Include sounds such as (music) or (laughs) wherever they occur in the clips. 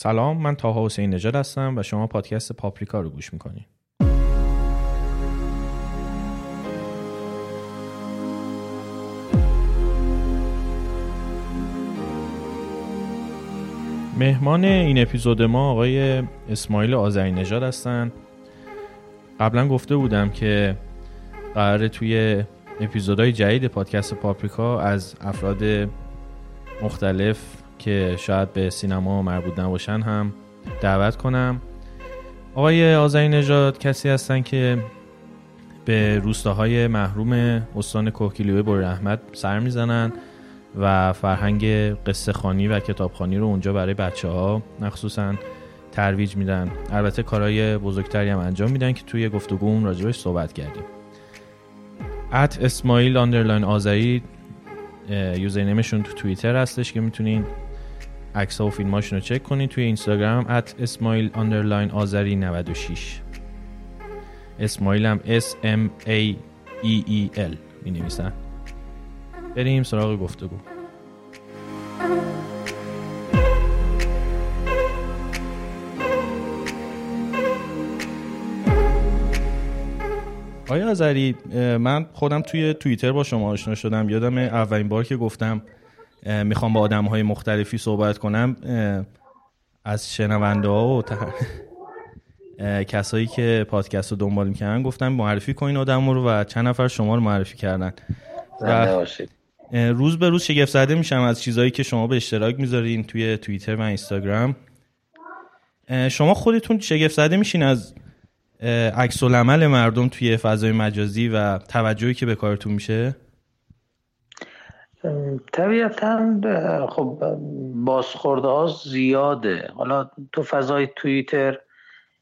سلام من تاها حسین نژاد هستم و شما پادکست پاپریکا رو گوش می‌کنید مهمان این اپیزود ما آقای اسماعیل آذری نژاد هستن. قبلا گفته بودم که قراره توی اپیزودهای جدید پادکست پاپریکا از افراد مختلف که شاید به سینما مربوط نباشن هم دعوت کنم. آقای آذری نژاد کسی هستن که به روستاهای محروم استان کوهگیلویه بر رحمت سر می‌زنن و فرهنگ قصه خانی و کتابخانی رو اونجا برای بچه ها مخصوصا ترویج میدن. البته کارهای بزرگتری هم انجام میدن که توی گفتگو راجبش صحبت کردیم. at اسماعیل underline آذری username شون تو توییتر هستش که می‌تونین عکس و فیلماشون رو چک کنین توی اینستاگرام at اسماعیل underline آذری 96 اسماعیل هم S M A E E L. می نویسن بریم سراغ گفتگو. آیا آذری من خودم توی توییتر با شما آشنا شدم. یادم اولین بار که گفتم می‌خوام با آدم های مختلفی صحبت کنم. از شنونده ها و (laughs) کسایی که پادکست رو دنبال می‌کنن گفتم معرفی کنین آدم رو و چند نفر شما رو معرفی کردن. و روز به روز شگفت زده میشم از چیزهایی که شما به اشتراک می‌ذارین توی توییتر و اینستاگرام. شما خودتون شگفت زده میشین از عکس العمل مردم توی فضای مجازی و توجهی که به کارتون میشه؟ طبیعتا خب بازخورده ها زیاده. حالا تو فضای توییتر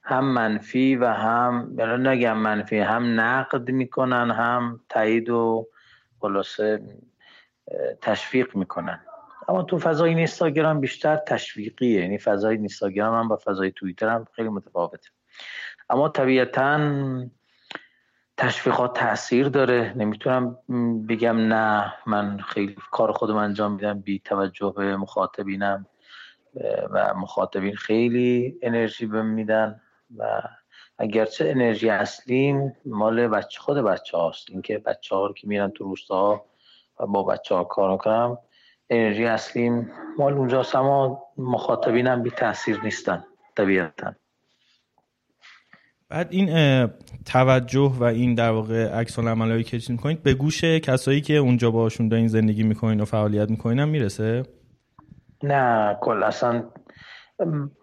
هم منفی و هم نگم منفی هم نقد می‌کنن هم تایید و خلاصه تشویق می‌کنن. اما تو فضای اینستاگرام بیشتر تشویقیه. یعنی فضای اینستاگرام هم با فضای توییتر هم خیلی متفاوته. اما طبیعتا تشویقات تاثیر داره. نمی‌تونم بگم نه من خیلی کار خودم انجام میدم بی توجه به مخاطبینم و مخاطبین خیلی انرژی بهم میدن. و اگرچه انرژی اصلیم مال بچه خود بچه هاست. اینکه بچه ها که میرن تو روستا و با بچه ها کار کنم انرژی اصلیم مال اونجاست اما مخاطبینم بی تاثیر نیستن طبیعتا. بعد این توجه و این در واقع عکس العملایی که چیز می‌کنید به گوش کسایی که اونجا باشون دارین زندگی می‌کنین و فعالیت می‌کنین هم می‌رسه؟ نه کل اصلا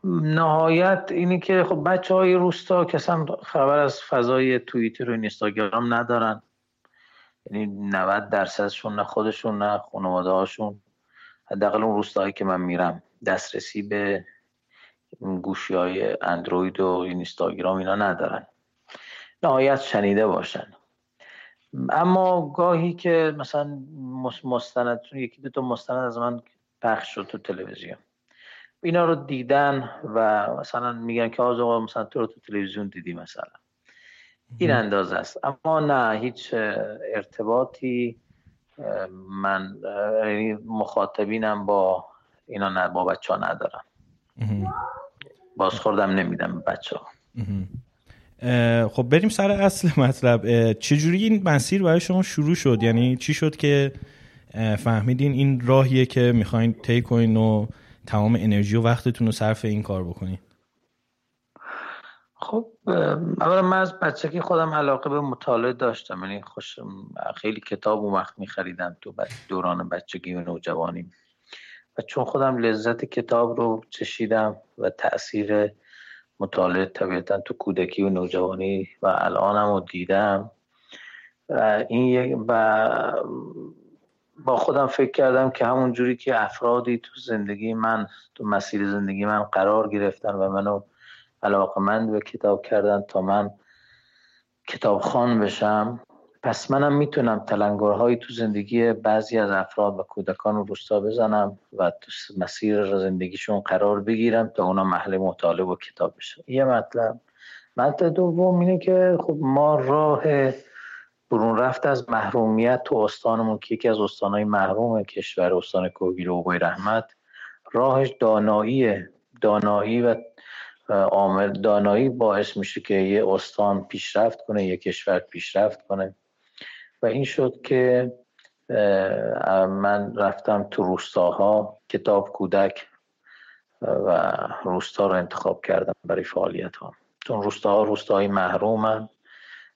نهایت اینی که خب بچه های روستا که خبر از فضای توییتر و اینستاگرام ندارن. یعنی 90 درصدشون نه خودشون نه خانواده هاشون حداقل اون روستایی که من میرم دسترسی به گوشی های اندروید و اینستاگرام اینا ندارن. نهایت شنیده باشن. اما گاهی که مثلا مستند یکی دو تا مستند از من پخش شد تو تلویزیون. اینا رو دیدن و مثلا میگن که آقا مثلا تو رو تو تلویزیون دیدی مثلا. این اندازه است. اما نه هیچ ارتباطی من یعنی مخاطبینم با اینا نه با بچه ها ندارم بازخوردم نمیدم بچه ها خب بریم سر اصل مطلب. چجوری این مسیر برای شما شروع شد؟ یعنی چی شد که فهمیدین این راهیه که می‌خواین طی کنین و تمام انرژی و وقتتون رو صرف این کار بکنین؟ خب اولا من از بچگی خودم علاقه به مطالعه داشتم یعنی خوش خیلی کتاب اون وقت میخریدم تو دوران بچگی و نوجوانی و چون خودم لذت کتاب رو چشیدم و تاثیر مطالعه طبیعتا تو کودکی و نوجوانی و الانم رو دیدم و این و با خودم فکر کردم که همون جوری که افرادی تو زندگی من تو مسیر زندگی من قرار گرفتن و منو علاقمند به کتاب کردن تا من کتابخان بشم پس منم می‌تونم تلنگرهایی تو زندگی بعضی از افراد و کودکان رو روستا بزنم و تو مسیر زندگیشون قرار بگیرم تا اونا محل مطالعه و کتاب بشن یه مطلب. مطلب دوم اینه که خب ما راه برون رفت از محرومیت تو استانمون که یکی از استانهای محروم کشور استان کوگیلو و رحمت راهش داناییه دانایی و عامل دانایی باعث میشه که یه استان پیشرفت کنه یه کشور پیشرفت کنه. و این شد که من رفتم تو روستاها کتاب کودک و روستا رو انتخاب کردم برای فعالیت ها چون روستاها روستاهای محرومن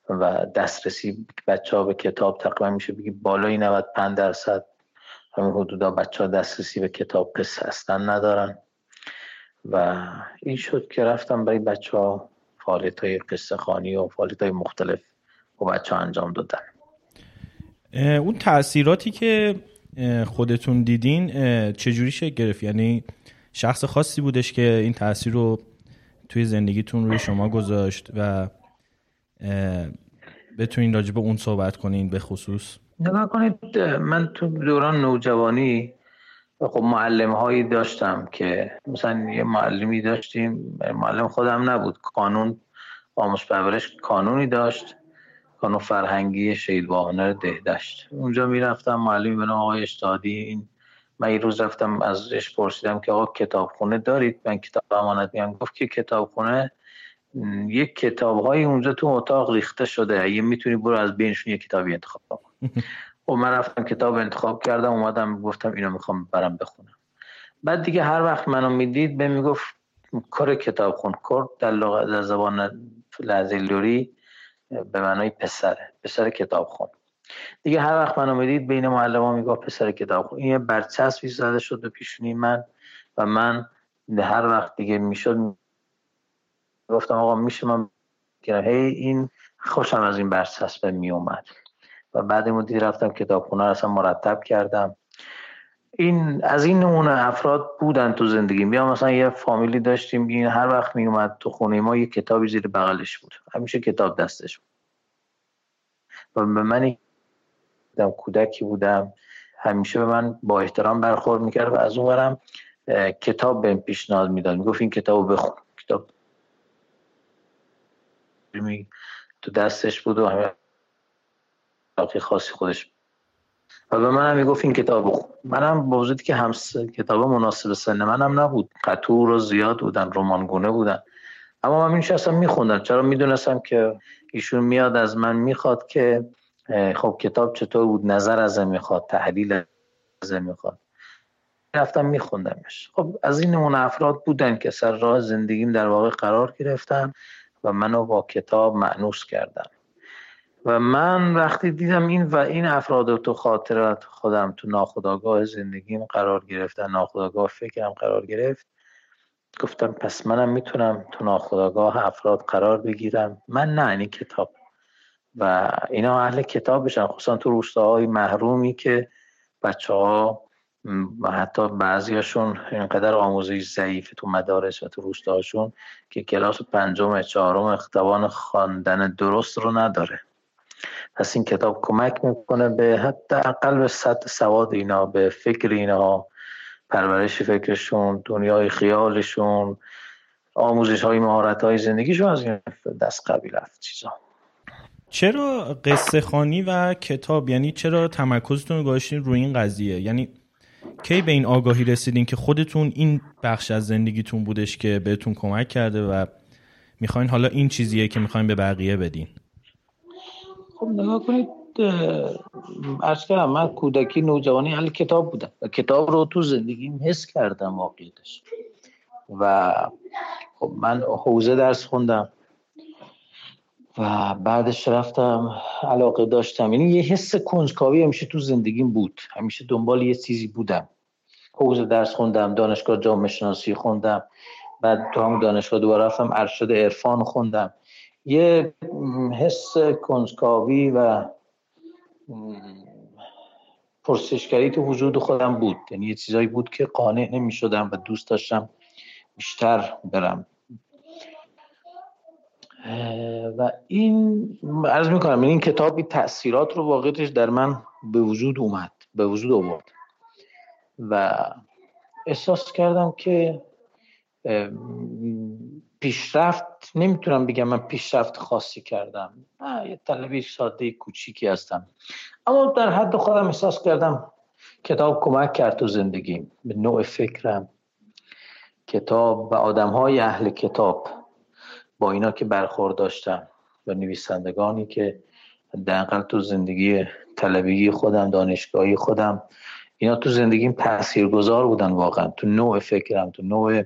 و دسترسی بچه ها به کتاب تقریبا میشه بگی بالای 95 درصد همین حدودا بچه ها دسترسی به کتاب قصه هستن ندارن. و این شد که رفتم برای بچه ها فعالیت های قصه خانی و فعالیت های مختلف و بچه ها انجام دادن. اون تاثیراتی که خودتون دیدین چجوری شکل گرفت؟ یعنی شخص خاصی بودش که این تاثیر رو توی زندگیتون روی شما گذاشت و بتونین راجع به اون صحبت کنین به خصوص؟ نگاه کنید من تو دوران نوجوانی خب معلم هایی داشتم که مثلا یه معلمی داشتیم معلم خودم نبود قانون آموز پرورش قانونی داشت. قانون فرهنگی شهید باهنر دهدشت. اونجا می‌رفتم معلمی به آقای اشتادی. این من یه روز رفتم ازش پرسیدم که آقا کتابخونه دارید؟ من کتاب امانت میام گفت که کتابخونه یک کتاب های اونجا تو اتاق ریخته شده. اگه می‌تونی برو از بینشون یک کتابی انتخاب کن. و (laughs) خب من رفتم کتاب انتخاب کردم اومدم گفتم اینو می‌خوام برم بخونم. بعد دیگه هر وقت منو می‌دید به می‌گفت کار کتاب خون کرد در, در زبان لوری. به معنای پسره پسر کتاب خون دیگه هر وقت منو می‌دید بین معلم ها می‌گفت پسر کتاب خون این برچسبی زده شد به پیشونی من و من هر وقت دیگه می‌شد گفتم آقا میشه من هی این خوشم از این برچسب می اومد و بعد مدتی رفتم کتابخونه رو اصلا مرتب کردم. این از این نمونه افراد بودن تو زندگی. یا مثلا یه فامیلی داشتیم این هر وقت می اومد تو خونه ما یه کتابی زیر بغلش بود. همیشه کتاب دستش بود. و به من کودکی بودم. همیشه به من با احترام برخورد می‌کرد و از اون کتاب بهم پیشنهاد می‌داد. می‌گفت این کتاب بخون. کتاب تو دستش بود و همه خاصی خودش و به من هم می‌گفت این کتاب بخون منم با وجودی که هم کتاب مناسب سن منم نبود. قطور و زیاد بودن رمانگونه بودن. اما من اصلا میخوندم. چرا می‌دونستم که ایشون میاد از من می‌خواد که خب کتاب چطور بود نظر ازم می‌خواد تحلیل ازم می‌خواد. رفتم میخوندمش. خب از این نمونه افراد بودن که سر راه زندگیم در واقع قرار گرفتن و منو با کتاب معنوس کردن. و من وقتی دیدم این و این افراد تو خاطرات خودم تو ناخداگاه زندگیم قرار گرفتن ناخداگاه فکرم قرار گرفت گفتم پس منم می‌تونم تو ناخداگاه افراد قرار بگیرم. من نه این کتاب. و اینا اهل کتاب بشن خصوصا تو روستاهای محرومی که بچه ها حتی بعضیاشون اینقدر آموزش ضعیف تو مدارس و تو روستاهاشون که کلاس پنجم چهارم اختبان خواندن درست رو نداره. پس این کتاب کمک می‌کنه به حتی اقل به سطح سواد اینا به فکر اینا پرورش فکرشون دنیای خیالشون آموزش های مهارت های زندگیشون از این دست قبیل رفت چیزا. چرا قصه خانی و کتاب یعنی چرا تمرکزتون گذاشتین روی این قضیه؟ یعنی کی به این آگاهی رسیدین که خودتون این بخش از زندگیتون بودش که بهتون کمک کرده و می‌خواین حالا این چیزیه که می‌خواین به بقیه بدین؟ خب نگاه کنید ارز کردم من کودکی نوجوانی اهل کتاب بودم و کتاب رو تو زندگیم حس کردم واقعیتش. و خب من حوزه درس خوندم و بعدش رفتم علاقه داشتم. یعنی یه حس کنجکاوی همیشه تو زندگیم بود. همیشه دنبال یه چیزی بودم. حوزه درس خوندم دانشگاه جامعه شناسی خوندم. بعد تو هم دانشگاه دوباره رفتم ارشد عرفان خوندم. یه حس کنجکاوی و پرسشگری تو وجود خودم بود. یعنی یه چیزایی بود که قانع نمی شدم و دوست داشتم بیشتر برم. و این عرض می کنم این کتابی تاثیرات رو واقعیتش در من به وجود اومد به وجود اومد و احساس کردم که پیشرفت نمی‌تونم بگم من پیشرفت خاصی کردم. نه یه طلبی ساده کوچیکی هستم. اما در حد خودم احساس کردم کتاب کمک کرد تو زندگیم. به نوع فکرم. کتاب و آدم های اهل کتاب با اینا که برخورد داشتم. و نویسندگانی که دقیقا تو زندگی طلبگی خودم دانشگاهی خودم اینا تو زندگیم تاثیرگذار بودن واقعا. تو نوع فکرم تو نوع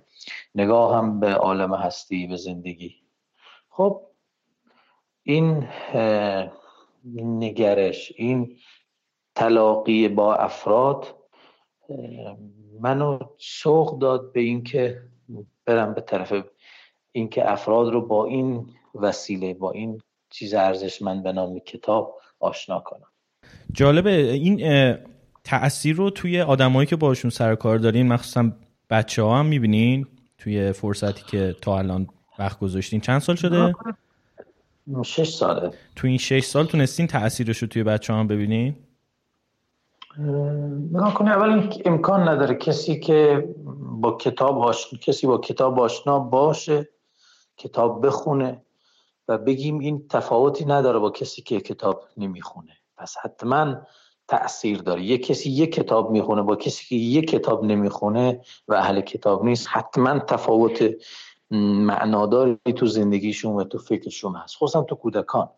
نگاهم به عالم هستی به زندگی. خب این نگرش این تلاقی با افراد منو شوق داد به اینکه برم به طرف اینکه افراد رو با این وسیله با این چیز ارزشمند به نام کتاب آشنا کنم. جالبه این تاثیر رو توی آدمایی که باشون سر کار دارین مخصوصا بچه ها هم می‌بینین توی فرصتی که تا الان وقت گذاشتین چند سال شده؟ شش ساله تو این شش سال تونستین تاثیرش رو توی بچه هم ببینین؟ نگاه کنی اول امکان نداره کسی که با کتاب آشنا کسی با کتاب آشنا باشه کتاب بخونه و بگیم این تفاوتی نداره با کسی که کتاب نمی‌خونه پس حتما تاثیر داره یه کسی یک کتاب می‌خونه با کسی که یک کتاب نمی‌خونه و اهل کتاب نیست حتما تفاوت معناداری تو زندگیشون و تو فکرشون هست. خصوصا تو کودکان.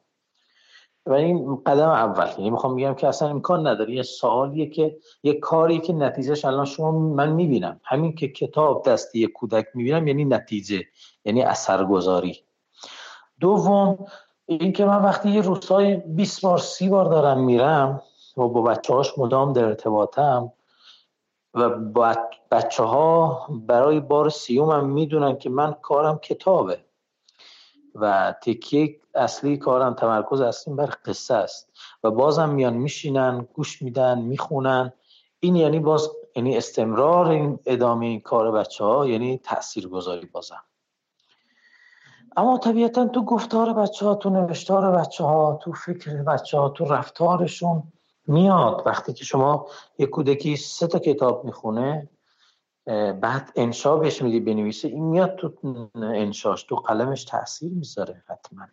و این قدم اول. یعنی می‌خوام بگم که اصلا امکان نداره. یه سوالیه که یه کاری که نتیجهش الان شما من می‌بینم. همین که کتاب دستی کودک می‌بینم یعنی نتیجه. یعنی اثرگذاری. دوم این که من وقتی یه روزهای 20 بار سی بار دارم میرم و با بچه هاش مدام در ارتباطم و بچه ها برای بار سیوم هم می‌دونن که من کارم کتابه. و تکیه اصلی کارم تمرکز اصلی بر قصه است. و بازم میان میشینن گوش میدن می‌خونن. این یعنی باز یعنی استمرار این ادامه این کار بچه ها یعنی تأثیر گذاری بازم. اما طبیعتا تو گفتار بچه ها تو نوشتار بچه ها تو فکر بچه ها تو رفتارشون میاد. وقتی که شما یک کودکی سه تا کتاب می‌خونه بعد انشا بهش میدی بنویسه این میاد تو انشاش تو قلمش تاثیر می‌ذاره حتما.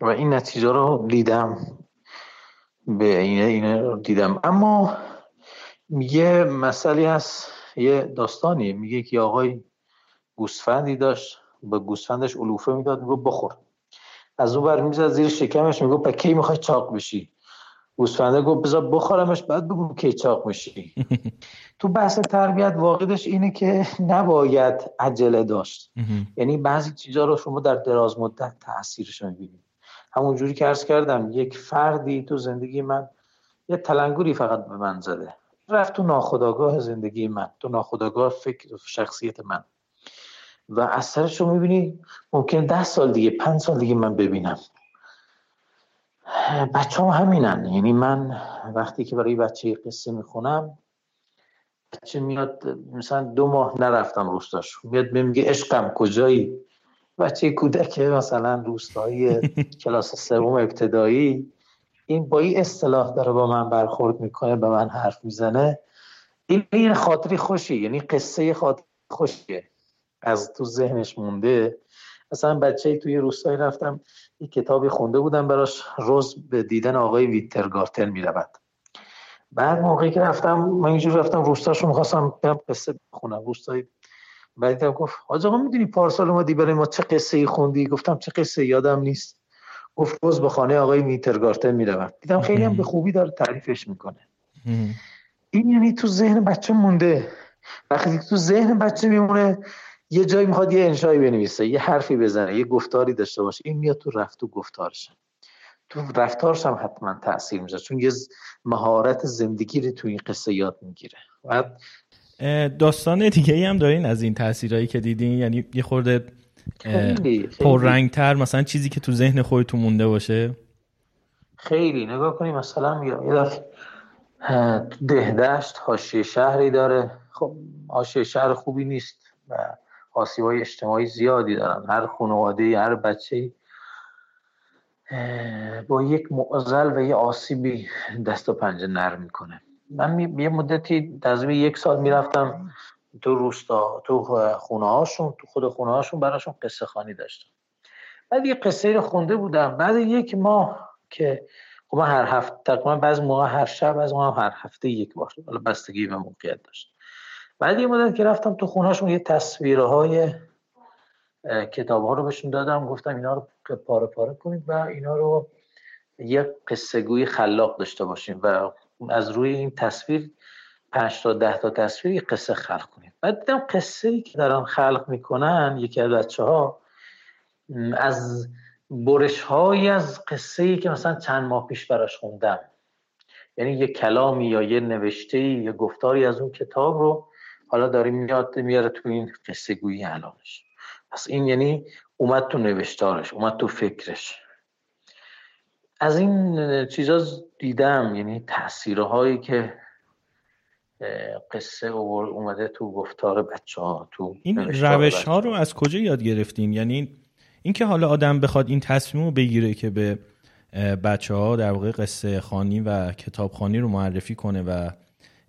و این نتیجه رو دیدم. به اینه رو دیدم. اما یه مسئله هست یه داستانی میگه که آقای گوسفندی داشت به گوسفندش علوفه می‌داد میگو بخور. از اون بر می‌زد زیر شکمش میگو پا کی می‌خوای چاق بشی. گوسفنده گفت بذار بخورمش بعد بگو کی چاق میشی. (laughs) تو بحث تربیت واقعش اینه که نباید عجله داشت. یعنی بعضی چیزها رو شما در دراز مدت تاثیرش می‌بینید. همونجوری که عرض کردم یک فردی تو زندگی من یه تلنگوری فقط به من زده. رفت تو ناخداگاه زندگی من تو ناخداگاه فکر و شخصیت من. و اثرش رو می‌بینی ممکن ده سال دیگه پنج سال دیگه من ببینم. بچه هم همینن. یعنی من وقتی که برای بچه قصه می‌خونم بچه میاد مثلا دو ماه نرفتم روستاش. میاد میگه عشقم کجایی؟ بچه کودک مثلا روستایی (laughs) کلاس سوم ابتدایی. این با این اصطلاح داره با من برخورد می‌کنه به من حرف می‌زنه. این این خاطری خوشی یعنی قصه خاطری خوشیه. از تو ذهنش مونده. مثلا بچه توی روستایی رفتم یک کتابی خونده بودم براش روز به دیدن آقای ویترگارتن می‌رود. بعد موقعی که رفتم من اینجور رفتم روستاش رو می‌خواستم برم قصه بخونم روستایی. بعد گفت حاج آقا می‌دونی پارسال اومدی برای ما چه قصه ای خوندی؟ گفتم چه قصه یادم نیست. گفت روز به خانه آقای ویترگارتن می‌رود. دیدم خیلی هم به خوبی داره تعریفش می‌کنه. این یعنی تو ذهن بچه مونده. وقتی تو ذهن بچه میمونه یه جایی می‌خواد یه انشایی بنویسه یه حرفی بزنه یه گفتاری داشته باشه این میاد تو رفت و گفتارش. تو رفتارش هم حتما تاثیر می‌ذاره چون یه مهارت زندگی رو تو این قصه یاد می‌گیره. بعد داستان دیگه ای هم دارین از این تاثیرهایی که دیدین؟ یعنی یه خورده پررنگتر مثلا چیزی که تو ذهن خودتون مونده باشه؟ خیلی. نگاه کنی مثلا یه دهدشت حاشیه شهری داره. خب حاشیه شهر خوبی نیست و های اجتماعی زیادی دارن. هر خانواده هر بچه با یک معضل و یه آسیبی دست و پنجه نرم می‌کنه. من یه مدتی در یک سال می‌رفتم تو روستا تو خونه هاشون تو خود خونه هاشون براشون قصه خانی داشتم. بعد یه قصه رو خونده بودم. بعد یک ماه که خب هر هفته تقریبا بعض موقع هر شب از ما هر هفته یک بار. حالا بستگی و موقعیت داشت. بعد یه مدت که رفتم تو خونهاشون یه تصویرهای کتاب ها رو بهشون دادم. گفتم اینا رو پاره پاره کنید و اینا رو یه قصه گوی خلاق داشته باشیم و از روی این تصویر پنج تا ده تا تصویر یه قصه خلق کنیم بعد دیدم قصه ای که دارن خلق می‌کنن یکی از بچه ها از برش هایی از قصه ای که مثلا چند ماه پیش براش خوندم. یعنی یه کلامی یا یه نوشته یا گفتاری از اون کتاب رو حالا داری میاد میاره تو این قصه گویی الانش پس این یعنی اومد تو نوشتارش اومد تو فکرش. از این چیزا دیدم یعنی تاثیرهایی که قصه اومده تو گفتار بچه ها تو این روش ها رو از کجا یاد گرفتین؟ یعنی اینکه حالا آدم بخواد این تصمیم رو بگیره که به بچه ها در واقع قصه خانی و کتاب خانی رو معرفی کنه و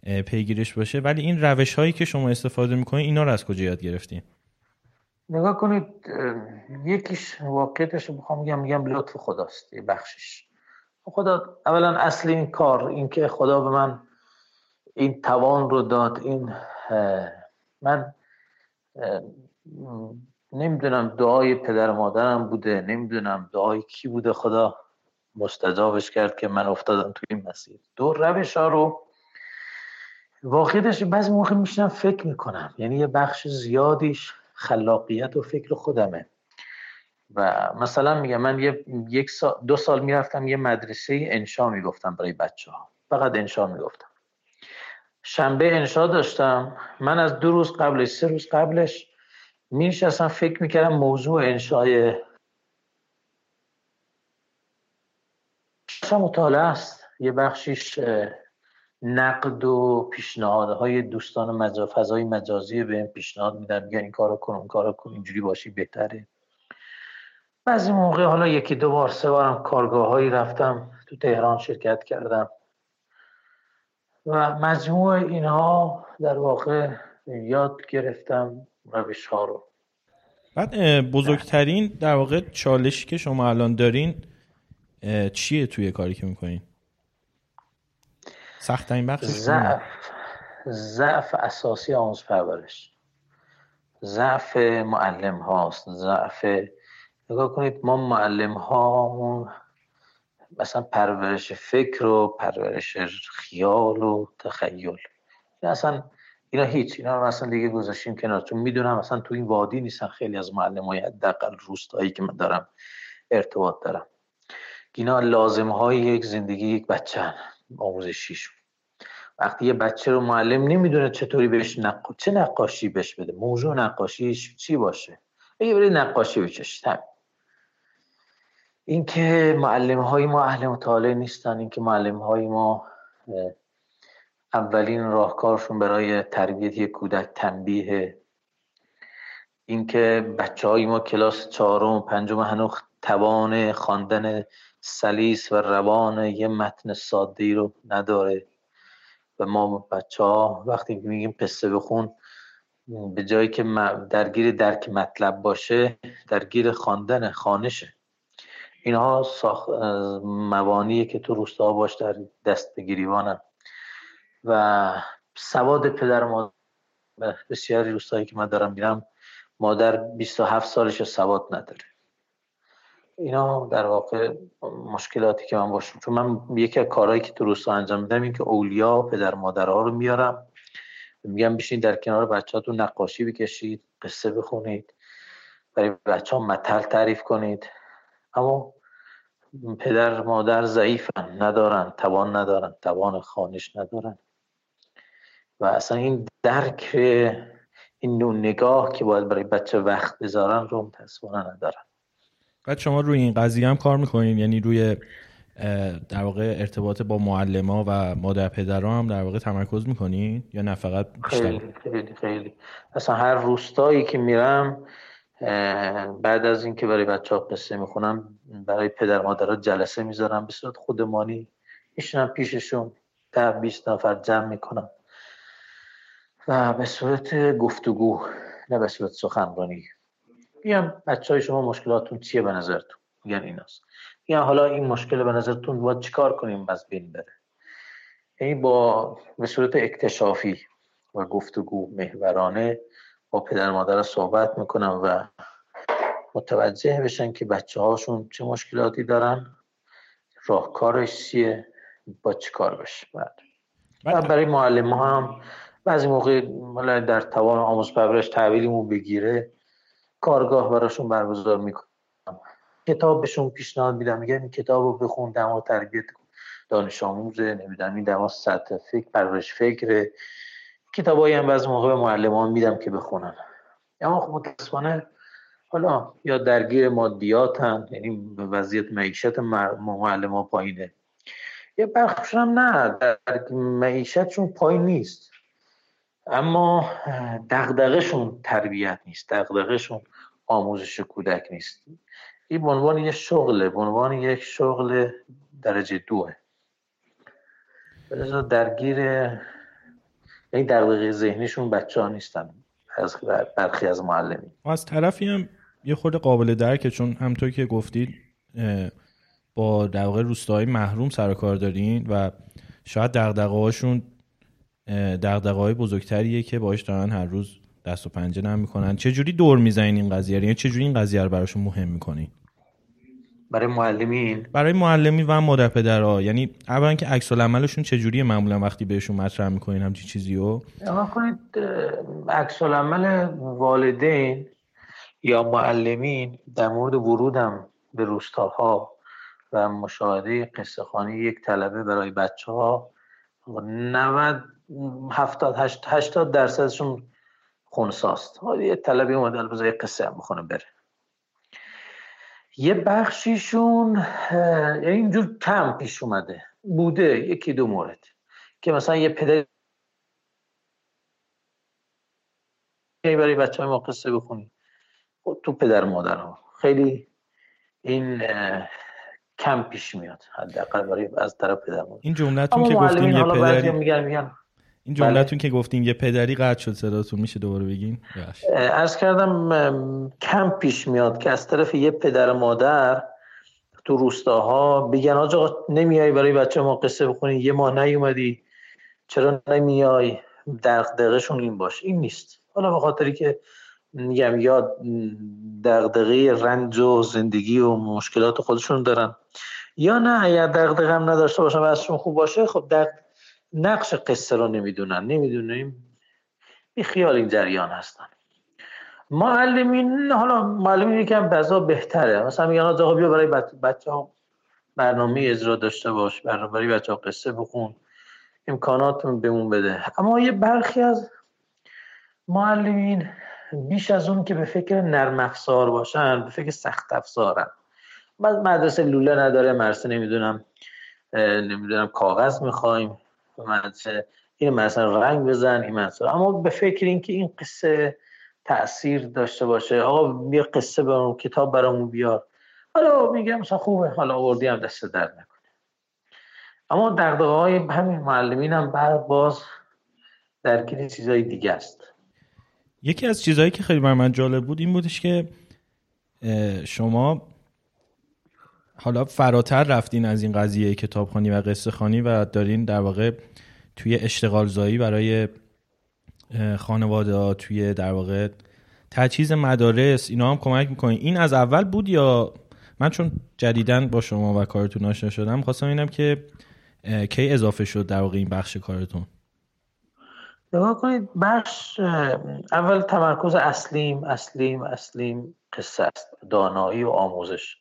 پیگیرش باشه. ولی این روش هایی که شما استفاده می‌کنید اینا رو از کجا یاد گرفتین نگاه کنید یکیش واقعیتش بخوام میگم میگم لطف خداست یه بخشش. خدا اولا اصل این کار اینکه خدا به من این توان رو داد این من نمی‌دونم دعای پدر مادرم بوده نمی‌دونم دعای کی بوده خدا مستجابش کرد که من افتادم توی این مسیر. دو روش ها رو واقعیتش بعضی موقع میشنم فکر می‌کنم. یعنی یه بخش زیادیش خلاقیت و فکر خودمه. و مثلا میگم من یه یک سال دو سال می‌رفتم یه مدرسه انشا می‌گفتم برای بچه ها فقط انشا می‌گفتم. شنبه انشا داشتم. من از دو روز قبلش سه روز قبلش میشستم فکر می‌کردم موضوع انشای مطالعه است. یه بخشیش نقد و پیشنهادهای دوستان مجاز فضای مجازی به این پیشنهاد میدن میگن این کارو کن اون کارو کن اینجوری باشی بهتره. بعضی موقع حالا یکی دو بار سه بارم کارگاه هایی رفتم تو تهران شرکت کردم. و مجموع اینها در واقع یاد گرفتم روش ها رو. بعد بزرگترین در واقع چالشی که شما الان دارین چیه توی کاری که می‌کنین؟ سخت این بخش ضعف ضعف اساسی آموز پرورش. ضعف معلم هاست ضعف نگاه کنید ما معلم ها مثلا پرورش فکر و پرورش خیال و تخیل. اصلا اینا هیچ اینا رو اصلا دیگه گذاشتیم کنار. چون می‌دونم اصلا تو این وادی نیستن خیلی از معلم های حداقل روستایی که من دارم ارتباط دارم. اینا لازم های یک زندگی یک بچه آموزشیشون وقتی یه بچه رو معلم نمی‌دونه چطوری بهش نق... چه نقاشی بهش بده. موضوع نقاشیش چی باشه؟ بگه برای نقاشی همین اینکه معلم های ما اهل مطالعه نیستن اینکه معلم های ما اولین راهکارشون برای تربیت یک کودک تنبیه. اینکه بچه های ما کلاس چهارم و پنجم هنوز توان خواندن سلیس و روان یه متن ساده رو نداره. و ما بچه ها وقتی میگیم قصه بخون به جایی که درگیر درک مطلب باشه درگیر خواندن خانشه. اینها ساخ... موانیه که تو روستا باش در دست بگیریوانن و سواد پدر ما بسیاری روستایی که من دارم میرم مادر 27 سالش سواد نداره. اینا در واقع مشکلاتی که من باشم. چون من یکی از کارهایی که تو روستا انجام میدم این که اولیا پدر مادرها رو میارم. میگم بشین در کنار بچهاتون نقاشی بکشید قصه بخونید برای بچه ها مطل تعریف کنید. اما پدر مادر ضعیفن ندارن توان ندارن توان خانش ندارن. و اصلا این درک این نوع نگاه که باید برای بچه وقت بذارن رو متاسفانه ندارن. بعد شما روی این قضیه هم کار می‌کنین یعنی روی در واقع ارتباط با معلم و مادر پدر هم در واقع تمرکز می‌کنین؟ یا نه فقط خیلی خیلی خیلی. اصلا هر روستایی که میرم بعد از اینکه برای بچه ها قصه می‌خونم برای پدر مادرها جلسه می‌ذارم. به صورت خودمانی میشنم پیششون ده بیست نفر جمع می‌کنم. و به صورت گفتگو نه به صورت سخنرانی. میگم بچه های شما مشکلاتون چیه به نظرتون؟ میگن ایناست. میگن حالا این مشکل به نظرتون باید چیکار کنیم بس بین بره؟ یعنی با به صورت اکتشافی و گفتگو محورانه با پدر مادر صحبت می‌کنم و متوجه بشن که بچه هاشون چه مشکلاتی دارن راهکارش چیه با چی کار بشه. بعد. و برای معلم ها هم بعضی موقع در توان آموز پرورش تحویلیمون بگیره. کارگاه براشون برگزار می‌کنم. کتاب بهشون پیشنهاد میدم. میگم این کتاب رو بخون دما تربیت دانش آموزه نمی‌دونم این دما سطح فکر پرورش فکره. کتابایی هم بعضی موقع به معلمان میدم که بخونن. اما خب متاسفانه حالا یا درگیر مادیات هم یعنی وضعیت معیشت معلم پایینه. یه بخشون هم نه در معیشتشون پایین نیست. اما دغدغهشون تربیت نیست. دغدغهشون آموزش کودک نیست این به عنوان یک شغله به عنوان یک شغل درجه دوه. درگیر یعنی دغدغه ذهنیشون بچه ها نیستن از برخی از معلمی از طرفی هم یه خود قابل درکه چون همطور که گفتید با در واقع روستاهای محروم سر کار دارین و شاید دغدغه هاشون دغدغه های بزرگتریه که باش دارن هر روز دست و پنجه نرم می‌کنن. چه جوری دور می‌زنین این قضیه یعنی چه جوری این قضیه رو براشون مهم می‌کنین برای معلمین؟ برای معلمی و مادر پدرها یعنی اولا که عکس العملشون چجوریه؟ معمولا وقتی بهشون مطرح می‌کنین همچین چیزی رو کنید عکس العمل والدین یا معلمین در مورد ورودم به روستاها و مشاهده قصه خانی یک طلبه برای بچه ها 90 70 80 درصدشون خونساست. یه طلبی اومده بذار قصه هم بخونه بره. یه بخشیشون اینجور کم پیش اومده. بوده یکی دو مورد. که مثلا یه پدر برای بچه های ما قصه بخونی؟ خب تو پدر مادر ها خیلی این کم پیش میاد حداقل برای از طرف پدر مادر. این جملتون که گفتین یه پدری میگن میگن این جملتون بله. که گفتین یه پدری قطع شد صداتون میشه دوباره بگین؟ از کردم کم پیش میاد که از طرف یه پدر مادر تو روستاها بگن آجا نمیای برای بچه ما قصه بخونی؟ یه ماه نیومدی. چرا نمیای؟ دقدقشون این باش. این نیست. حالا به خاطری که میگم یا دغدغه رنج و زندگی و مشکلات خودشون دارن. یا نه اگر دغدغه هم نداشته باشن و ازشون خوب باشه خب در نقش قصه رو نمی‌دونن. نمی‌دونیم. بی خیال این جریان هستن. معلمین حالا معلمین یکم بزا بهتره. مثلا میگن آقا بیا برای بچه ها برنامه اجرا داشته باش. برای بچه ها قصه بخون. امکانات بهمون بده. اما یه برخی از معلمین بیش از اون که به فکر نرم افزار باشن به فکر سخت افزارن. مدرسه لوله نداره مرسه نمی‌دونم نمی‌دونم کاغذ می‌خوایم. مدرسه این مثلا رنگ بزن این مثلا اما به فکر اینکه این قصه تاثیر داشته باشه آقا بیا قصه برام کتاب برامون بیار. حالا میگم مثلا خوبه حالا آوردی هم دست درد نکنه. اما دقدقه های همین معلمین هم بعد باز درگیر چیزای دیگه است. یکی از چیزهایی که خیلی بر من جالب بود این بودش که شما حالا فراتر رفتین از این قضیه کتابخانی و قصه خانی و دارین در واقع توی اشتغال زایی برای خانواده توی در واقع تجهیز مدارس اینا هم کمک می‌کنین. این از اول بود یا من چون جدیدن با شما و کارتون آشنا شدم خواستم اینم که کی اضافه شد در واقع این بخش کارتون؟ نگاه کنید بخش اول تمرکز اصلیم اصلیم اصلیم قصه است. دانایی و آموزش.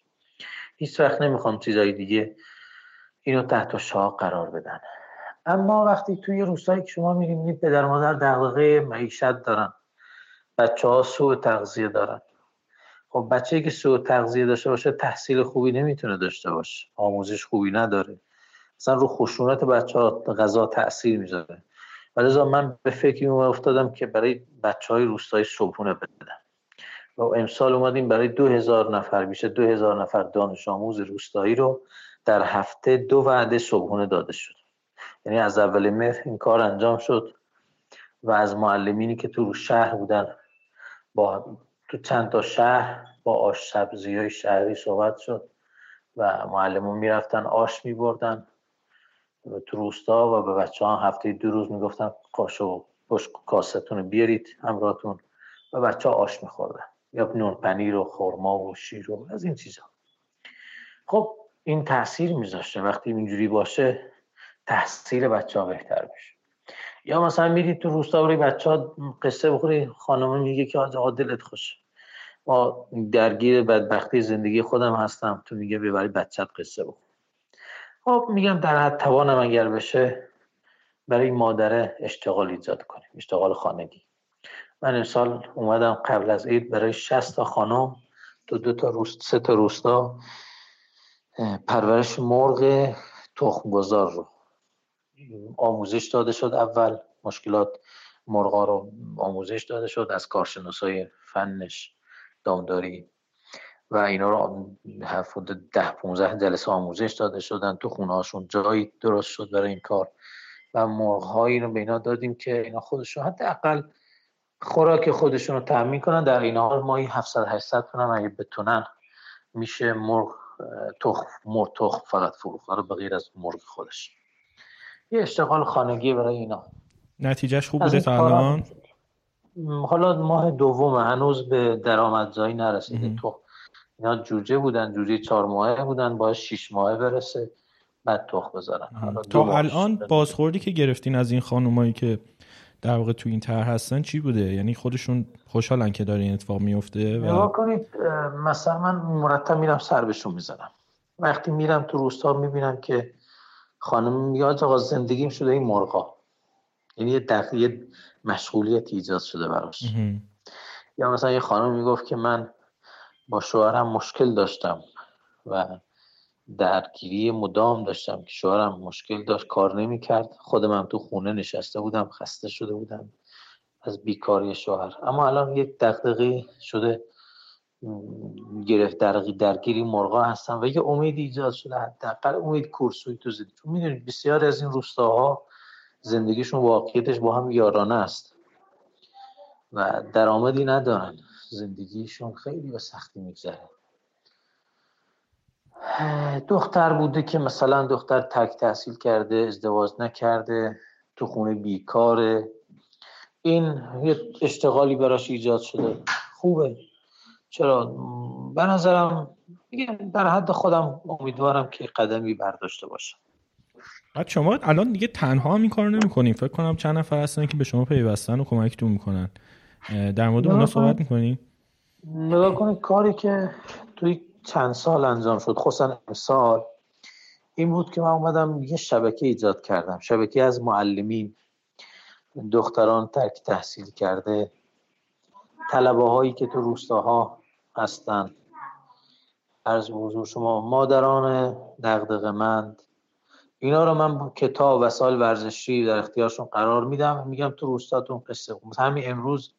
هیچ وقت نمی‌خوام چیزای دیگه اینو تحت شاه قرار بدن. اما وقتی توی روستایی که شما میریم پدر مادر دقیقه معیشت دارن. بچه ها سوء تغذیه دارن. خب بچه که سوء تغذیه داشته باشه تحصیل خوبی نمی‌تونه داشته باشه. آموزش خوبی نداره. مثلا رو خشونت بچه ها غذا تاثیر می‌ذاره. ولی من به فکر افتادم که برای بچه های روستایی صبحونه بدم و امسال اومدیم برای دو هزار نفر بیشه دو هزار نفر دانش آموز روستایی رو در هفته دو وعده صبحونه داده شد. یعنی از اول مهر این کار انجام شد و از معلمینی که تو شهر بودن با تو چند تا شهر با آش سبزی های شهری صحبت شد و معلمون می‌رفتن آش میبردن تو روستا و به بچه ها هفته دو روز می‌گفتن قاشق پشت کاستون بیارید همراهتون. و بچه ها آش میخوردن. یا نون پنیر و خورما و شیر و از این چیزا. خب این تاثیر میذاشته. وقتی اینجوری باشه تحصیل بچه ها بهتر بشه یا مثلا میرید تو روستا بری بچه ها قصه بخوری خانم میگه که آقا دلت خوشه. ما درگیر بدبختی زندگی خودم هستم تو میگه ببری بچت قصه بخور. خب میگم در حد توانم اگر بشه برای مادره اشتغال ایجاد کنیم اشتغال خانگی. من امسال اومدم قبل از عید برای 60 تا خانم تو دو تا روست سه تا روستا. پرورش مرغ تخم گذار رو. آموزش داده شد اول مشکلات مرغا رو آموزش داده شد از کارشناسای فنش دامداری. و اینا رو حدود ده 15 جلسه آموزش داده شدن تو خونه هاشون. جایی درست شد برای این کار. و مرغ هایی رو به اینا دادیم که اینا خودشون حداقل خوراک خودشون رو تامین کنن. در این حال ماهی 700 800 تومن اگه بتونن میشه مرغ تخم مرغ تخم فقط فروخت. رو به غیر از مرغ خودش. یه اشتغال خانگی برای اینا. نتیجهش خوب بوده تا الان؟ حالا ماه دوم هنوز به درآمدزایی نرسیده. تو اینا جوجه بودن جوجه چهار ماهه بودن. باید شیش ماهه برسه بعد تخ بذارن. تا الان بازخوردی که گرفتین از این خانومایی که در واقع تو این طرح هستن چی بوده؟ یعنی خودشون خوشحالن که داره این اتفاق میفته و... کنید مثلا من مرتب میرم سر بهشون می‌زنم. وقتی میرم تو روستا می‌بینم که خانم میاد آقا زندگیم شده این مرغا. یعنی یه دقیقه مشغولیت ایجاد شده براش. یا مثلا یه خانم می‌گفت که من با شوهرم مشکل داشتم و درگیری مدام داشتم که شوهرم مشکل داشت کار نمی‌کرد. خودم هم تو خونه نشسته بودم خسته شده بودم از بیکاری شوهر. اما الان یک دقیقه شده گرفت درگیری مرغا هستن و یه امید ایجاد شده. حداقل امید کورسوی تو زندگی. چون می‌دونید بسیاری از این روستاها زندگیشون واقعیتش با هم یارانه است و درآمدی ندارن. زندگیشون خیلی به سختی میگذره. دختر بوده که مثلا دختر تک تحصیل کرده ازدواج نکرده تو خونه بیکاره. این یه اشتغالی براش ایجاد شده. خوبه. چرا؟ به نظرم در حد خودم امیدوارم که قدمی برداشته باشم بعد شما الان دیگه تنها هم این کارو نمی‌کنین. فکر کنم چند نفر هستن که به شما پیوستن و کمکتون می‌کنن. در مورد اونا صحبت می‌کنین نگاه کنید کاری که توی چند سال انجام شد خصوصا امسال. این بود که من اومدم یه شبکه ایجاد کردم شبکه از معلمین. دختران ترک تحصیل کرده. طلبه هایی که تو روستاها هستن. عرض حضور شما مادران دغدغه مند اینا رو من کتاب وسایل ورزشی در اختیارشون قرار میدم. میگم تو روستاتون قصه همین امروز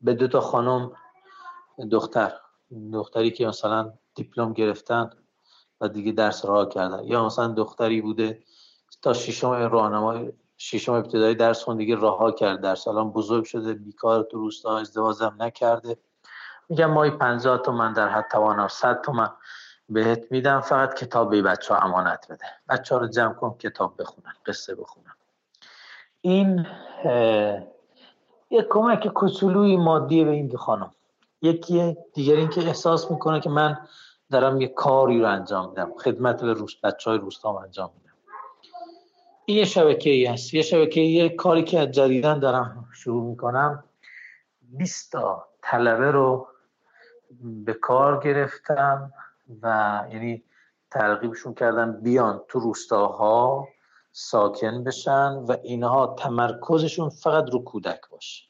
به دو تا خانم دختر دختری که مثلا دیپلم گرفتن و دیگه درس راه کردن. یا مثلا دختری بوده تا ششم راهنمای ششم ابتدایی درس خون دیگه راه کرد. درس الان بزرگ شده بیکار تو روستا ازدواجم نکرده. میگم مایی 50 تومن در حد توانم 100 تومن بهت میدم. فقط کتاب به بچه ها امانت بده. بچه ها رو جمع کن کتاب بخونن قصه بخونن. این یک کمک کوچولوی مادی به این دو خانم. یکی دیگر این که احساس می‌کنه که من دارم یه کاری رو انجام میدم. خدمت به روز بچه های انجام میدم. این یه شبکه ای هست. یه شبکه یه کاری که جدیدن دارم شروع می‌کنم. 20 تا طلبه رو به کار گرفتم و یعنی ترغیبشون کردم بیان تو روستاها ساکن بشن و اینها تمرکزشون فقط رو کودک باشه.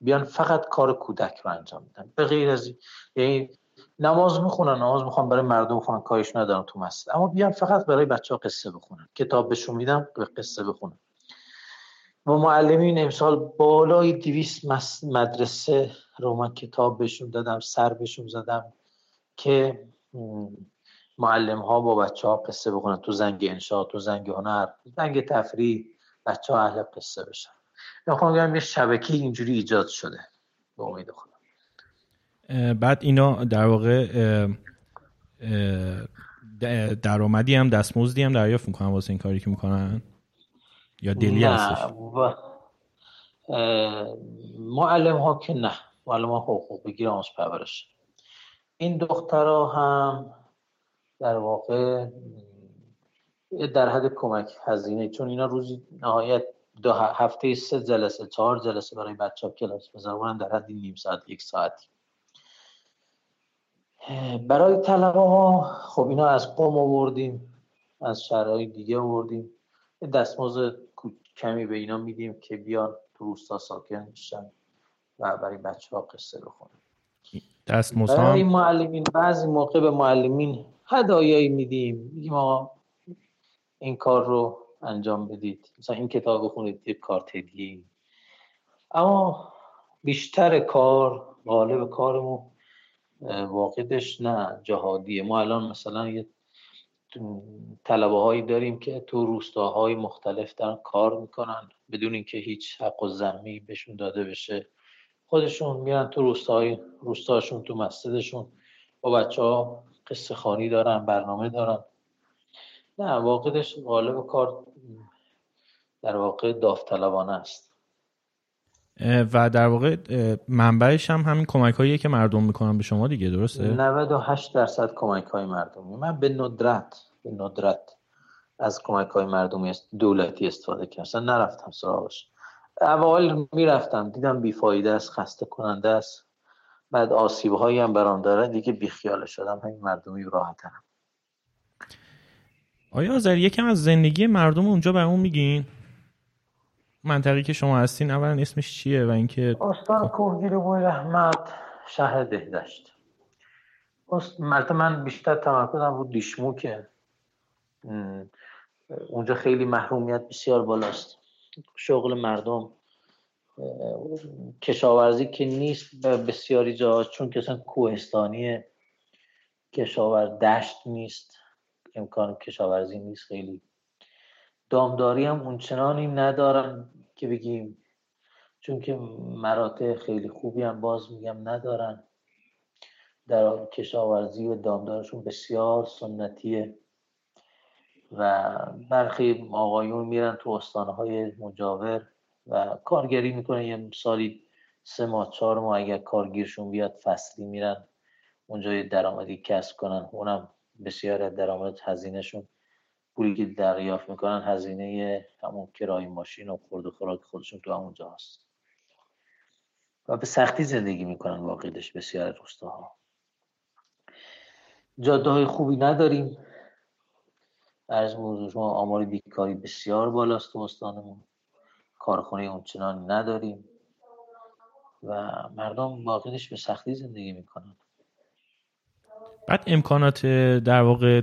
بیان فقط کار کودک رو انجام میدن به غیر از یعنی نماز می‌خونن نماز می‌خوان برای مردم بخونن کارش ندارم تو مسجد. اما بیان فقط برای بچه ها قصه بخونن. کتاب بهشون میدم قصه بخونن. و معلمین امسال بالای دیویست مدرسه رو من کتاب بهشون دادم سر بهشون زدم که معلم ها با بچه ها قصه بخونن. تو زنگ انشا تو زنگ هنر زنگ تفریح بچه ها اهل قصه بشن. می‌خوام بگم یه شبکه اینجوری ایجاد شده به امید خودم بعد اینا در واقع درآمدی هم دستمزدی هم دریافت می‌کنن واسه این کاری که می‌کنن؟ یا دلی هستش؟ معلم ها که نه. معلم ها حقوق بگیر آموز پرورش. این دخترها هم در واقع در حد کمک هزینه چون اینا روزی نهایت دو هفته سه جلسه چهار جلسه برای بچه ها کلاس بذارن در حد نیم ساعت یک ساعتی برای طلبه ها خب اینا از قوم آوردیم از شهرهای دیگه آوردیم. دستمزد کمی به اینا میدیم که بیان تو روستا ساکن میشن و برای بچه ها قصه بخونن. دستمزد برای معلمین بعضی موقع به معلمین هدایایی میدیم. میگیم آقا این کار رو انجام بدید. مثلا این کتاب بخونید یک کار هدیه اما بیشتر کار غالب کارمون واقعش نه جهادیه. ما الان مثلا یه طلبه هایی داریم که تو روستاهای مختلف دارن کار می‌کنن بدون اینکه هیچ حق و زمی بهشون داده بشه. خودشون میرن تو روستاهای روستاشون تو مسجدشون. با بچه ها قصه خانی دارن برنامه دارن. نه واقعش غالب کار در واقع داوطلبانه است. و در واقع منبعش هم همین کمک هایی که مردم می‌کنن به شما دیگه درسته؟ 98 درصد کمک های مردمی من به ندرت به ندرت از کمک های مردمی دولتی استفاده کردم. اصلا نرفتم سراغش. اول می‌رفتم دیدم بیفایده است خسته کننده است. بعد آسیب هایی هم برام داره دیگه بیخیال شدم. همین مردمی راحتم آیا آذر یکم از زندگی مردم اونجا به اون میگین؟ منطقی که شما هستین اولا اسمش چیه و اینکه استان کوهگیر بوی رحمت شهر دهدشت مرد من بیشتر تمرکزم رو دیشمو که اونجا خیلی محرومیت بسیار بالاست. شغل مردم کشاورزی که نیست بسیاری جا چون که اصلا کوهستانیه. کشاور دشت نیست. امکان کشاورزی نیست خیلی. دامداری هم اونچنانی ندارن که بگیم. چون که مراتع خیلی خوبی هم باز میگم ندارن. در کشاورزی و دامدارشون بسیار سنتیه. و برخی آقایون میرن تو استانهای مجاور و کارگری می‌کنن. یه سالی سه ماه چهار ماه اگر کارگیرشون بیاد فصلی میرن. اونجا یه درآمدی کسب کنن. اونم بسیار درآمد هزینهشون. پولی که دریافت می‌کنن هزینه همون کرای ماشین و خورد و خوراک خودشون تو همونجا هست و به سختی زندگی می‌کنن واقعیش بسیار روستاها. جاده های خوبی نداریم. از موضوع شما آمار بیکاری بسیار بالاست تو استانمون. کارخونه اونچنان نداریم. و مردم واقعیش به سختی زندگی می‌کنن. بعد امکانات در واقع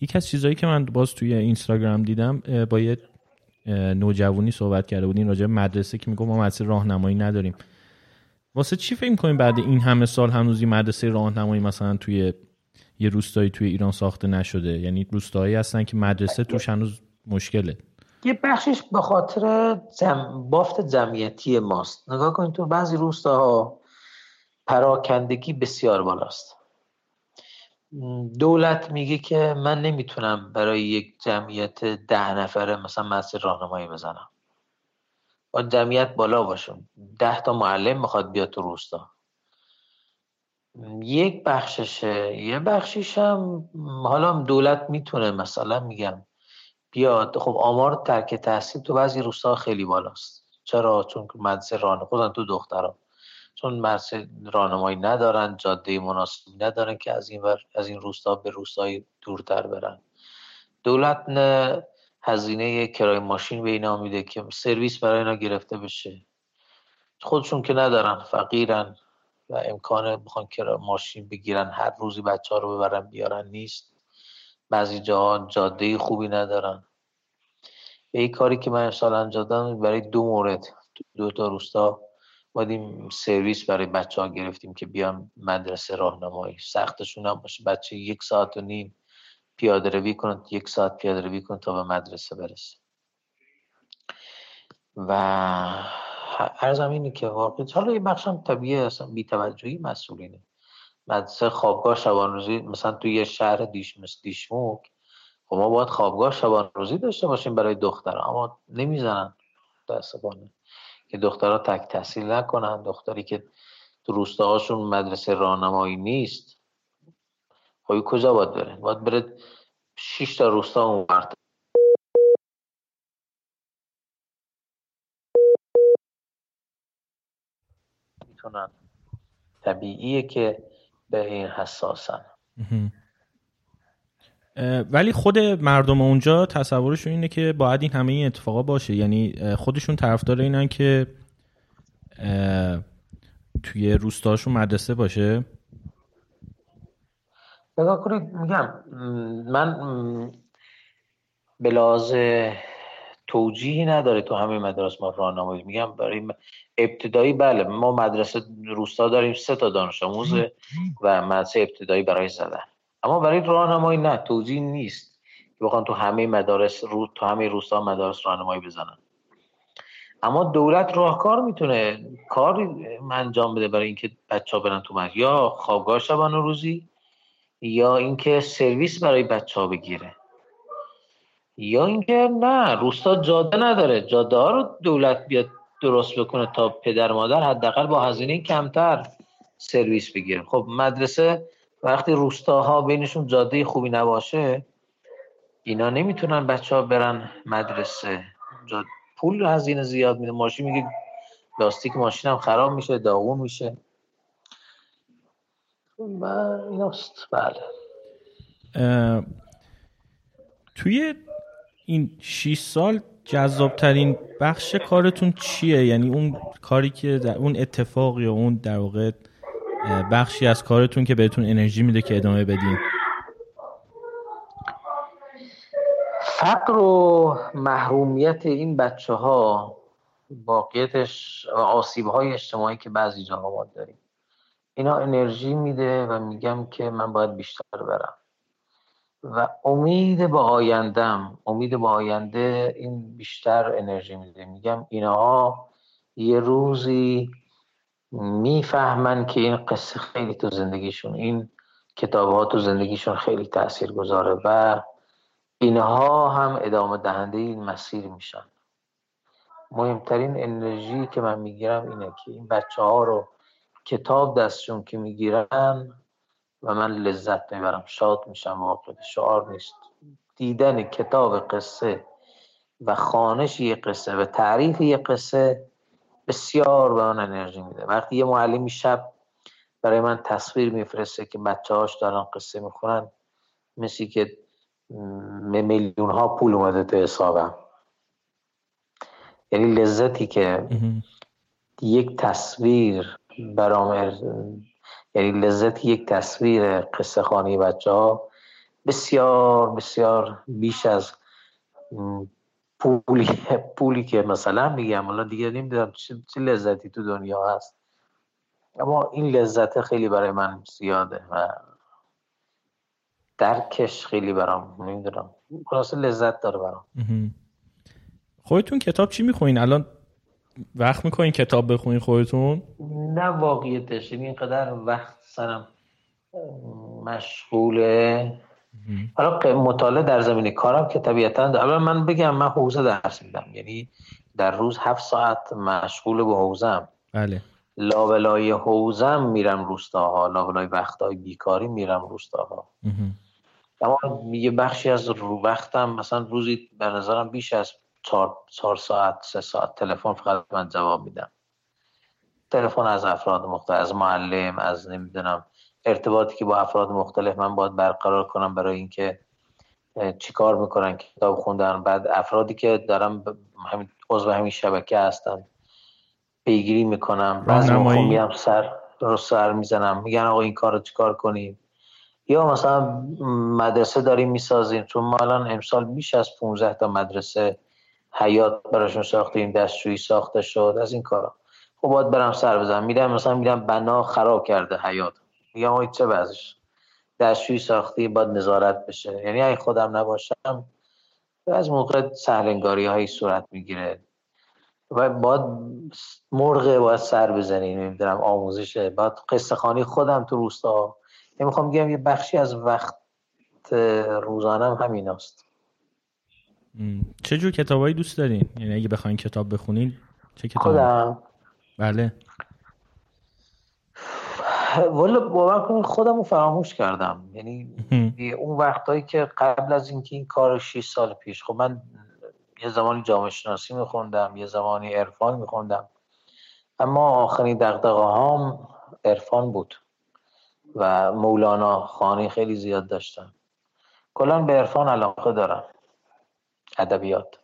یکی از چیزهایی که من باز توی اینستاگرام دیدم با یه نوجوانی صحبت کرده بودین راجع مدرسه که میگم ما مدرسه راهنمایی نداریم. واسه چی فکر کنیم بعد این همه سال هنوزی مدرسه راهنمایی مثلا توی یه روستایی توی ایران ساخته نشده؟ یعنی روستایی هستن که مدرسه توش هنوز مشکله. یه بخشش به خاطر جم... بافت جمعیتی ماست. نگاه کنید تو بعضی روستاها پراکندگی بسیار بالاست. دولت میگه که من نمی‌تونم برای یک جمعیت ده نفره مثلا مسیر راهنمایی بزنم. با جمعیت بالا باشم. ده تا معلم می‌خواد بیاد تو روستا. یک بخششه. یه بخشیش هم حالا دولت می‌تونه مثلا میگم بیاد. خب آمار ترک تحصیل تو بعضی روستا خیلی بالاست. چرا؟ چون مدرسه رانه خودن تو دخترها چون مرسه راهنمایی ندارن جاده مناسبی ندارن که از این ور از این روستا به روستای دورتر برن. دولت نه هزینه کرای ماشین به اینا میده که سرویس برای اینا گرفته بشه. خودشون که ندارن فقیرن و امکان بخوان کرای ماشین بگیرن هر روزی بچه ها رو ببرن بیارن نیست. بعضی جاها جاده خوبی ندارن. این کاری که من امسال انجام برای دو مورد دو تا روستا این سرویس برای بچه ها گرفتیم که بیان مدرسه راهنمایی. سختشون هم باشه بچه یک ساعت و نیم پیاده روی کنند یک ساعت پیاده روی کنند تا به مدرسه برسه. و ارزم اینه که واقعی حالا یه بخش هم طبیعه اصلا بی توجهی مسئولینه مدرسه خوابگاه شبان روزی مثلا توی یه شهر دیش مثل دیشموک خب ما باید خوابگاه شبان روزی داشته باشیم برای دختر اما نمی‌زنن دست که دخترها تک تحصیل نکنن دختری که تو روستاهاشون مدرسه راهنمایی نیست. خب کجا باید بره؟ باید بره شش تا روستا اون می‌تونن. طبیعیه که به این حساسن. ولی خود مردم اونجا تصورشون اینه که باید این همه این اتفاقا باشه. یعنی خودشون طرفدار اینن که توی روستاشون مدرسه باشه. نگاه کنید میگم من به توجیهی نداره تو همه مدارس ما راهنمایی. میگم برای ابتدایی بله ما مدرسه روستا داریم سه تا دانش آموز و مدرسه ابتدایی برای زدن. اما برای راهنمایی نه توجیه نیست که بخوان تو همه مدارس رو تو همه روستا مدارس راهنمایی بزنن. اما دولت راهکار می‌تونه کاری انجام بده برای اینکه بچه ها برن تو مدرسه یا خوابگاه شبانه روزی یا اینکه سرویس برای بچه ها بگیره. یا اینکه نه روستا جاده نداره. جاده ها رو دولت بیاد درست بکنه تا پدر مادر حداقل با هزینه کمتر سرویس بگیره. خب مدرسه وقتی روستاها بینشون جاده خوبی نباشه اینا نمی‌تونن بچه ها برن مدرسه. جاد... پول هزینه زیاد میده. ماشین میگه لاستیک ماشین هم خراب میشه داغون میشه. ایناست. بله. توی این 6 سال جذابترین بخش کارتون چیه؟ یعنی اون کاری که در اون اتفاق یا اون در واقع بخشی از کارتون که بهتون انرژی میده که ادامه بدین. فقر و محرومیت این بچه ها واقعیتش آسیب های اجتماعی که بعضی جاها ما داریم. اینا انرژی میده و میگم که من باید بیشتر برم. و امید به آیندم امید به آینده این بیشتر انرژی میده. میگم اینها یه روزی می‌فهمن که این قصه خیلی تو زندگیشون این کتاب ها تو زندگیشون خیلی تاثیر گذاره و اینها هم ادامه دهنده این مسیر میشن. مهمترین انرژی که من می‌گیرم اینه که این بچه ها رو کتاب دستشون که می‌گیرن و من لذت می‌برم. شاد میشم واقعا شعار نیست. دیدن کتاب قصه و خانش یه قصه و تعریف یه قصه بسیار به من انرژی میده. وقتی یه معلمی شب برای من تصویر میفرسته که بچه هاش دارن قصه می‌خونن مثل که میلیون ها پول اومده تو حسابم. یعنی لذتی که یک تصویر برام یعنی لذت یک تصویر قصه خانی بچه ها بسیار بسیار بیش از پولی پولی که مثلا میگم حالا دیگه نمی‌دونم چه لذتی تو دنیا هست. اما این لذت خیلی برای من زیاده و درکش خیلی برام نمی‌دونم. خلاص لذت داره برام. خودتون کتاب چی میخوین الان وقت می‌کنین کتاب بخونین خودتون؟ نه واقعیتش. یعنی اینقدر وقت سرم مشغوله. حالا مطالعه در زمینه کارم که طبیعتا اول من بگم من حوزه درس میدم. یعنی در روز هفت ساعت مشغول به حوزم بله. لابلای حوزم میرم روستاها. لابلای وقتهای بیکاری میرم روستاها. اما یه بخشی از رو وقتم مثلا روزی به نظرم بیش از چهار, چهار ساعت سه ساعت تلفن فقط من جواب میدم. تلفن از افراد مختلف از معلم از نمی‌دونم ارتباطی که با افراد مختلف من باید برقرار کنم برای اینکه چیکار می‌کنن کتاب خوندن. بعد افرادی که دارم همین عضو همین شبکه هستن پیگیری می‌کنم. بعضی میام سر رو سر می‌زنم. میگن آقا این کار رو چیکار کنیم؟ یا مثلا مدرسه داریم می‌سازیم. چون ما الان امسال بیش از 15 تا مدرسه حیات براشون ساختیم دستشویی ساخته شد از این کارا. خب باید برم سر بزنم. میرم مثلا میرم بنا خراب کرده حیات میگم آقا چه بعضش دستشویی ساختی باید نظارت بشه. یعنی اگه خودم نباشم از موقع سهلنگاری هایی صورت می‌گیره. و باید مرغ باید سر بزنی نمی‌دونم آموزشه. باید قصه خانی خودم تو روستا. یعنی می‌خوام بگم یه بخشی از وقت روزانم همین است چه جور کتابایی دوست دارین؟ یعنی اگه بخواین کتاب بخونین چه کتاب خودم. بله. والا باور کنید خودم رو فراموش کردم. یعنی اون وقتایی که قبل از اینکه این کار 6 سال پیش خب من یه زمانی جامعه شناسی میخوندم یه زمانی عرفان میخوندم. اما آخرین دقدقه هام عرفان بود و مولانا خانی خیلی زیاد داشتم کلا به عرفان علاقه دارم. ادبیات.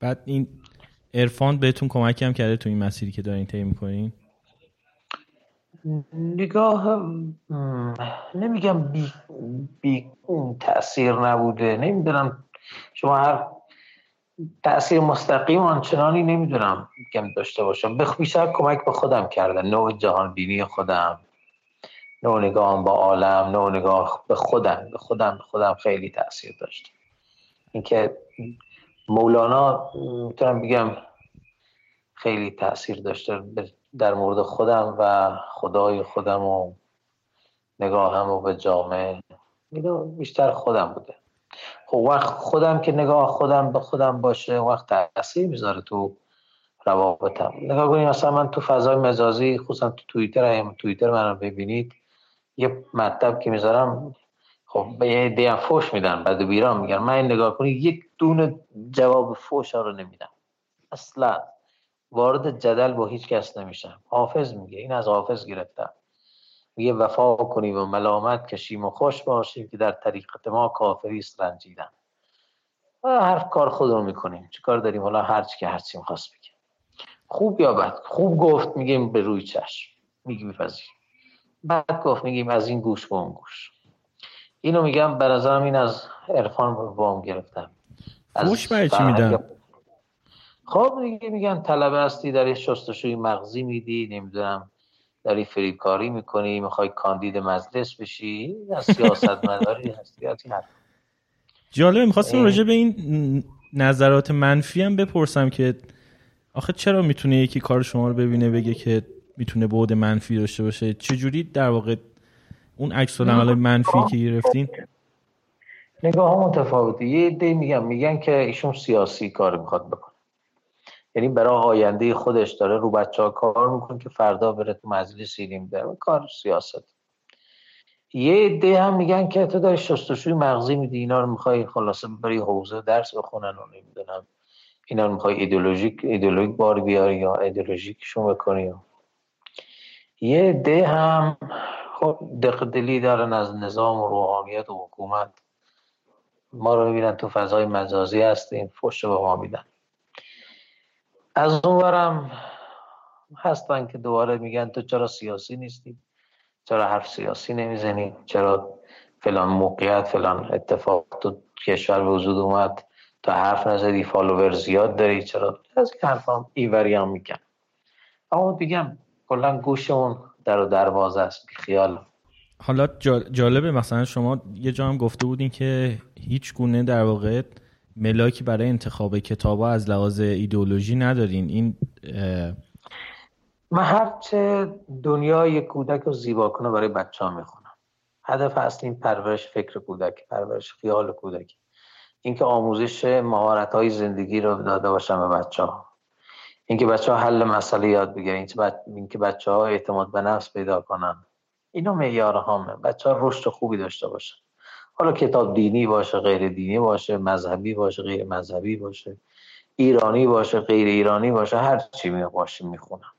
بعد این عرفان بهتون کمکی هم کرده تو این مسیری که دارین طی می‌کنین؟ نگاه نمیگم بی, بی تاثیر نبوده. نمی‌دونم شما هر تاثیر مستقیم آنچنانی نمی‌دونم میگم داشته باشم. به بیشتر کمک به خودم کردن. نوع جهان بینی خودم نوع نگاه با عالم نوع نگاه به خودم. به خودم خودم خیلی تاثیر داشت اینکه مولانا می‌تونم بگم خیلی تاثیر داشته در مورد خودم و خدای خودم و نگاهم و به جامعه. بیشتر خودم بوده. خب وقت خودم که نگاه خودم به خودم باشه وقت تاثیر می‌ذاره تو روابطم. نگاه کنید مثلا من تو فضای مجازی خصوصا تو توییتر هم توییتر منو ببینید یه مطلب که می‌ذارم خب به یه عده فوش میدن بعد بیران میگن من این نگاه کنید یک دونه جواب فوش رو نمیدم. اصلا. وارد جدل با هیچ کس نمیشم. حافظ میگه. این از حافظ گرفتم. میگه وفا کنیم و ملامت کشیم و خوش باشیم که در طریقت ما کافری است رنجیدن. هر کار خودمون می‌کنیم. چیکار داریم؟ حالا هرچی که هرچی می‌خواست بگه. خوب یا بد؟ خوب گفت میگیم به روی چشم. میگی میپذیر بعد گفت میگیم از این گوش به اون گوش. اینو میگم به نظرم این از عرفان وام گرفتم. گوش برای چی میدن؟ خب دیگه میگن طلبه هستی در شستشوی مغزی میدی نمی‌دونم داری فریبکاری می‌کنی می‌خوای کاندید مجلس بشی (laughs) از سیاست مداری هستی جالبه می‌خواستم راجع به این نظرات منفی هم بپرسم که آخه چرا می‌تونه یکی کار شما رو ببینه بگه که می‌تونه بعد منفی داشته باشه؟ چجوری در واقع اون عکس العمل منفی که گرفتین؟ نگاه ها متفاوته. یه عده میگن میگن که ایشون سیاسی کار می‌خواد بکنه. یعنی برای آینده خودش داره رو بچه ها کار می‌کنه که فردا بره تو مجلسی نمیداره کار سیاست. یه عده هم میگن که تو داری شستشوی مغزی میدی اینا رو می‌خوای خلاصه بری حوزه درس بخونن و نمی‌دونم. اینا رو می‌خوای ایدولوژیک ایدولوژیک بار بیاری یا ایدولوژیکشون بکنی یه عده هم خب دقدلی دارن از نظام و روحانیت و حکومت. ما رو می‌بینن تو فضای مجازی هستیم فش به ما میدن. از اونورم هستن که دوباره میگن تو چرا سیاسی نیستی؟ چرا حرف سیاسی نمی‌زنی؟ چرا فلان موقعیت فلان اتفاق تو کشور به وجود اومد؟ تا حرف نزدی فالوور زیاد داری؟ چرا؟ از این حرف هم ایوری هم میگن اما بگم کلا گوشمون در و دروازه است خیال. حالا جالبه مثلا شما یه جا هم گفته بودین که هیچ گونه در واقع ملاکی برای انتخاب کتاب از لحاظ ایدئولوژی ندارین. این من هرچه دنیای کودک رو زیبا کنه برای بچه ها می‌خونم. هدف اصلی پرورش فکر کودک پرورش خیال کودک. اینکه آموزش مهارت های زندگی رو داده باشم به بچه ها اینکه بچه ها حل مسئله یاد بگیرن. اینکه بچه ها اعتماد به نفس پیدا کنن. اینو معیار هامه بچه ها رشد خوبی داشته باشن. حالا کتاب دینی باشه غیر دینی باشه مذهبی باشه غیر مذهبی باشه ایرانی باشه غیر ایرانی باشه هر چی می باشه می‌خونم.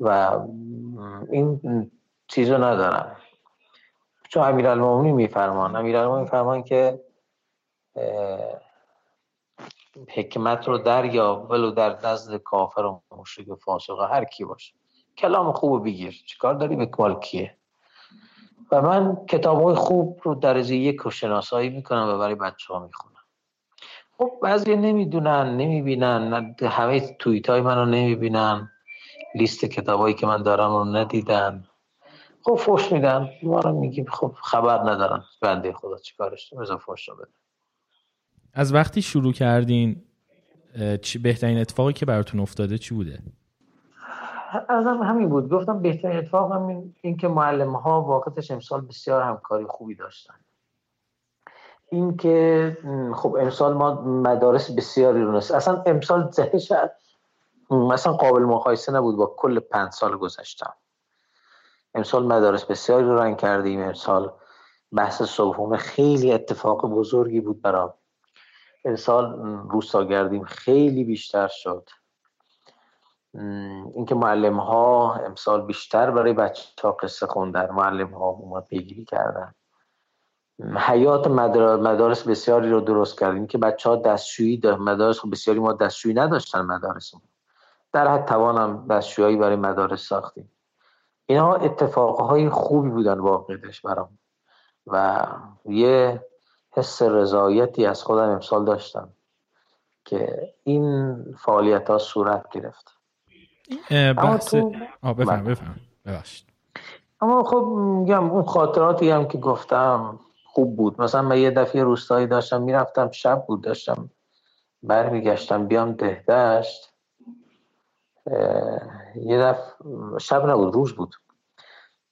و این چیزو ندارم. چون امیرالمومنین میفرمان. امیرالمومنین میفرمان که حکمت رو دریا ولو در نزد کافر و مشرک فاسق هر کی باشه. کلام خوب بگیر. چیکار داری؟ به کال کیه؟ و من کتاب های خوب رو درجه یک رو شناسایی می‌کنم و برای بچه ها می‌خونم. خب بعضی نمی‌دونن نمی‌بینن همه توییت های من رو نمی‌بینن لیست کتابایی که من دارم رو ندیدن. خب فوش میدن ما رو میگیم خب خبر ندارن بنده خدا چیکارش بذار فوش رو بده از وقتی شروع کردین چی بهترین اتفاقی که براتون افتاده چی بوده؟ ازم همین بود. گفتم بهترین اتفاق همین این که معلم ها واقعتش امسال بسیار همکاری خوبی داشتن. این که خب امسال ما مدارس بسیاری رو نست اصلا امسال جهش مثلا قابل مقایسه نبود با کل پنج سال گذشتم. امسال مدارس بسیاری رو رنگ کردیم. امسال بحث صبحونه خیلی اتفاق بزرگی بود برام. امسال روستاگردیم خیلی بیشتر شد. اینکه معلم ها امسال بیشتر برای بچه ها قصه خوندن معلم ها اومد پیگیری کردن. حیات مدارس بسیاری رو درست کردیم که بچه ها دستشویی مدارس خب بسیاری ما دستشویی نداشتن مدارس در حد توانم دستشویی برای مدارس ساختیم. اینها اتفاقهای خوبی بودن واقعیتش برام. و یه حس رضایتی از خودم امسال داشتم که این فعالیت ها صورت گرفت. بحث بفهم بله. بفهم. اما خب میگم اون خاطراتی هم که گفتم خوب بود. مثلا من یه دفعه روستایی داشتم می‌رفتم شب بود داشتم برمیگشتم بیام دهدشت یه دفعه شب نبود روز بود.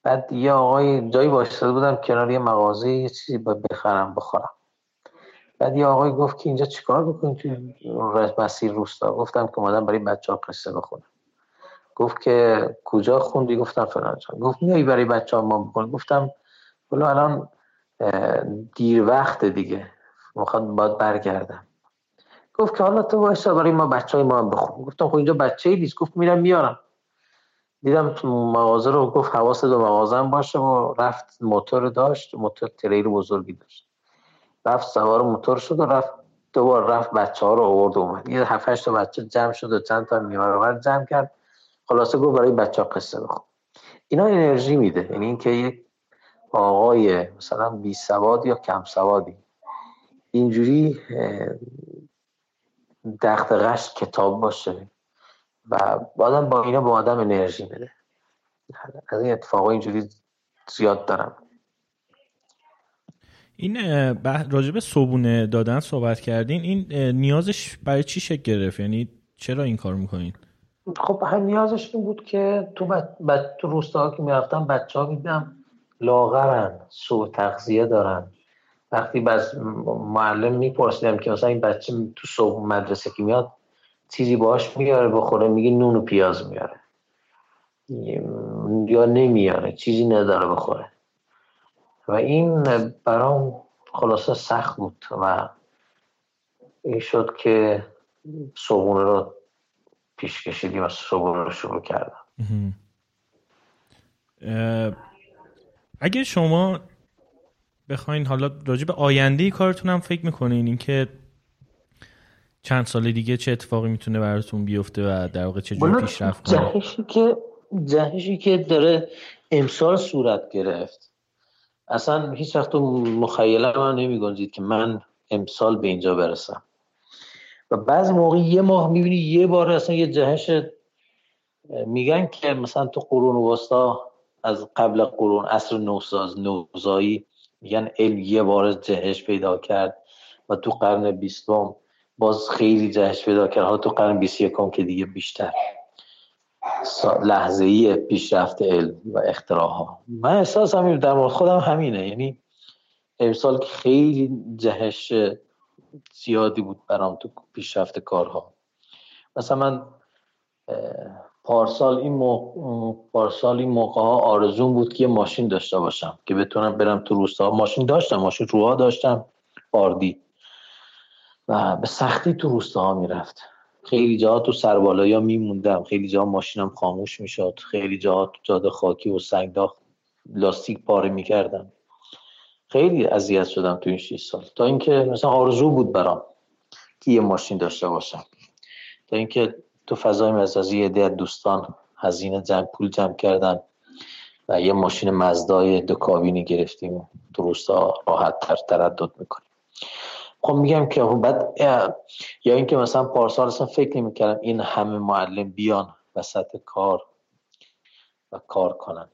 بعد یه آقای جایی باشده بودم کنار یه مغازه یه چیزی بخرم بخورم. بعد یه آقای گفت که اینجا چیکار بکنیم توی مسیر روستا؟ گفتم که مادم برای بچه ها قصه بخونم. گفت که کجا خوندی؟ گفتم فلان گفت میایی برای بچه ما بکن گفتم بلو الان دیر وقت دیگه. می‌خواد باید برگردم. گفت که حالا تو وایسا برای ما بچه های ما هم بخون. گفتم خب اینجا بچه ای گفت میرم میارم. دیدم تو مغازه رو گفت حواس دو مغازه هم باشه و رفت موتور داشت. موتور تریر بزرگی داشت. رفت سوار موتور شد و رفت دوبار رفت بچه ها رو آورد اومد. یه هفتش تا بچه جمع شد و چند تا میوه جمع کرد. خلاصه گفت برای بچه ها قصه بخون. اینا انرژی میده. یعنی اینکه یک آقای مثلا بی سواد یا کم سوادی. اینجوری دقدقش کتاب باشه و بعدم با اینا با آدم انرژی بده از این اتفاقا اینجوری زیاد دارم. این راجب صبونه دادن صحبت کردین این نیازش برای چی شکل گرفت؟ یعنی چرا این کار می‌کنین؟ خب هم نیازش این بود که تو, بد... تو روستا که می‌رفتم بچه ها میدم لاغرن سو تغذیه دارن. وقتی بس معلم میپرسیدم که مثلا این بچه تو صبح مدرسه که میاد چیزی باش میاره بخوره میگه نون و پیاز میاره یا نمیاره چیزی نداره بخوره. و این برام خلاصه سخت بود و این شد که صبحونه رو پیش کشیدیم و صبحونه رو شروع کردم اگه شما بخواین حالا راجع به آینده کارتون هم فکر می‌کنین اینکه چند سال دیگه چه اتفاقی می‌تونه براتون بیفته و در واقع چه جوری پیشرفت کنه جهشی که جهشی که داره امسال صورت گرفت. اصلا هیچ وقت مخیله من نمی که من امسال به اینجا برسم. بعضی موقع یه ماه می‌بینی یه بار اصلا یه جهش میگن که مثلا تو قرون وسطا از قبل قرون عصر نوساز نوزایی میگن علم یه بار جهش پیدا کرد و تو قرن بیستم باز خیلی جهش پیدا کرد. حالا تو قرن 21 که دیگه بیشتر لحظه ای پیشرفت علم و اختراع ها من احساس همین در مورد خودم همینه. یعنی امسال که خیلی جهش زیادی بود برام تو پیشرفت کارها. مثلا من پارسال این موقع پارسال این موقع ها آرزون بود که یه ماشین داشته باشم که بتونم برم تو روستا ماشین داشتم ماشین روها داشتم آردی و به سختی تو روستاها می‌رفت. خیلی جاها تو سربالایی ها میموندم. خیلی جاها ماشینم خاموش می‌شد. خیلی جاها تو جاده خاکی و سنگداخت لاستیک پاره می‌کردم. خیلی اذیت شدم تو این 6 سال. تا اینکه مثلا آرزو بود برام که یه ماشین داشته باشم. تا اینکه تو فضای مزازی یه دوستان هزینه جمع پول جمع کردن و یه ماشین مزدای دو کابینی گرفتیم تو روستا راحت تر تردد می‌کنیم. خب میگم که خب بعد یا اینکه مثلا پارسال اصلا فکر نمی‌کردم این همه معلم بیان وسط کار و کار کنن.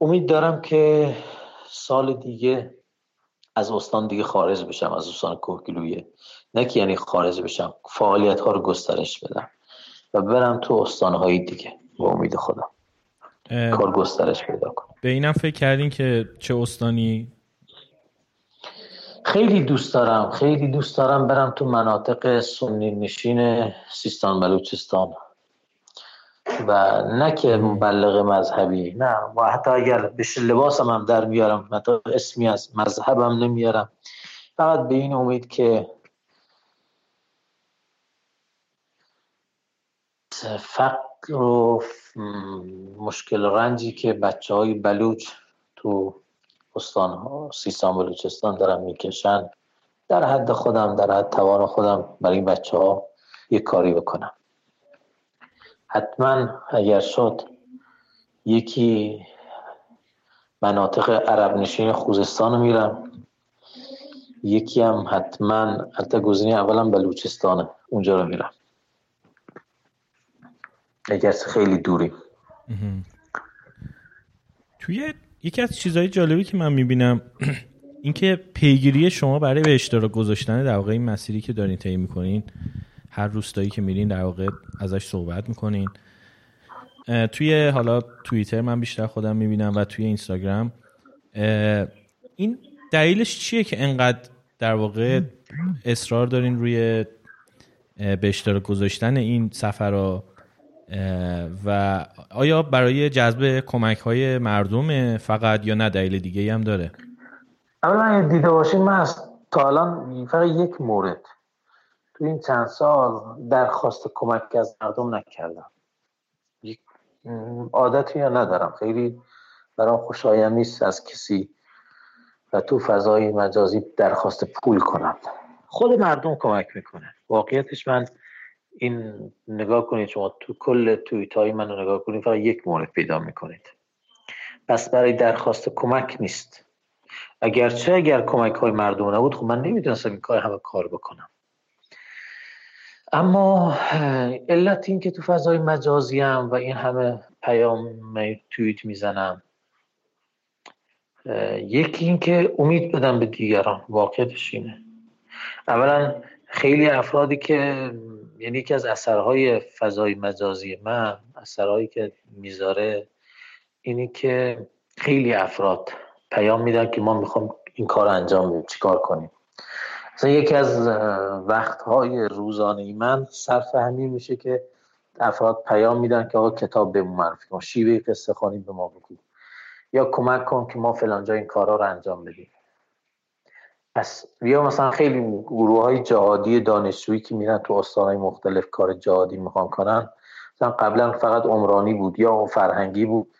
امید دارم که سال دیگه از استان دیگه خارج بشم از استان کوهگلویه. نه که یعنی خارج بشم فعالیت ها رو گسترش بدم و برم تو استان های دیگه. با امید خودم کار گسترش پیدا کنم. به اینم فکر کردین که چه استانی؟ خیلی دوست دارم خیلی دوست دارم برم تو مناطق سنی نشین سیستان بلوچستان و نه که مبلغ مذهبی نه. و حتی اگر بهش لباسم هم در میارم حتی اسمی از مذهبم نمیارم. فقط به این امید که فقر و مشکل رنجی که بچه های بلوچ تو استان ها سیستان بلوچستان دارم می‌کشن در حد خودم در حد توان خودم برای این بچه ها یک کاری بکنم. حتما اگر شد یکی مناطق عرب نشین خوزستان رو میرم یکی هم حتما حتی گزینه اولا بلوچستانه اونجا رو میرم. اگر خیلی دوری. توی یکی از چیزهای جالبی که من می‌بینم اینکه پیگیری شما برای به اشتراک گذاشتن در واقع این مسیری که دارین طی می‌کنین هر روستایی که میرین در واقع ازش صحبت می‌کنین. توی حالا توییتر من بیشتر خودم می‌بینم و توی اینستاگرام. این دلیلش چیه که انقدر در واقع اصرار دارین روی به اشتراک گذاشتن این سفر و آیا برای جذب کمک های مردم فقط یا نه دلیل دیگه هم داره؟ اولا دیده باشین من تا الان فقط یک مورد تو این چند سال درخواست کمک از مردم نکردم. عادتی یا ندارم. خیلی برام خوشایم نیست از کسی و تو فضای مجازی درخواست پول کنم. خود مردم کمک می‌کنه. واقعیتش من این نگاه کنید شما تو کل تویت های من نگاه کنید فقط یک مورد پیدا می‌کنید. پس برای درخواست کمک نیست. اگرچه اگر کمک های مردم نبود خب من نمی‌دونستم این کار همه کار بکنم. اما علت این که تو فضای مجازی هم و این همه پیام توییت می‌زنم. یکی این که امید بدم به دیگران واقعیتش اینه. اولا خیلی افرادی که یعنی یکی از اثرهای فضای مجازی من اثرهایی که می‌ذاره اینی که خیلی افراد پیام میدن که ما می‌خوام این کار انجام بدیم چیکار کنیم. مثلا یکی از وقتهای روزانه من صرف همین میشه که افراد پیام میدن که آقا کتاب به معرفی کن شیوه قصه خانی به ما بگو. یا کمک کن که ما فلانجا این کارا رو انجام بدیم. پس یا مثلا خیلی گروه های جهادی دانشجویی که میرن تو استانهای مختلف کار جهادی می‌خوان کنن مثلا قبلا فقط عمرانی بود یا فرهنگی بود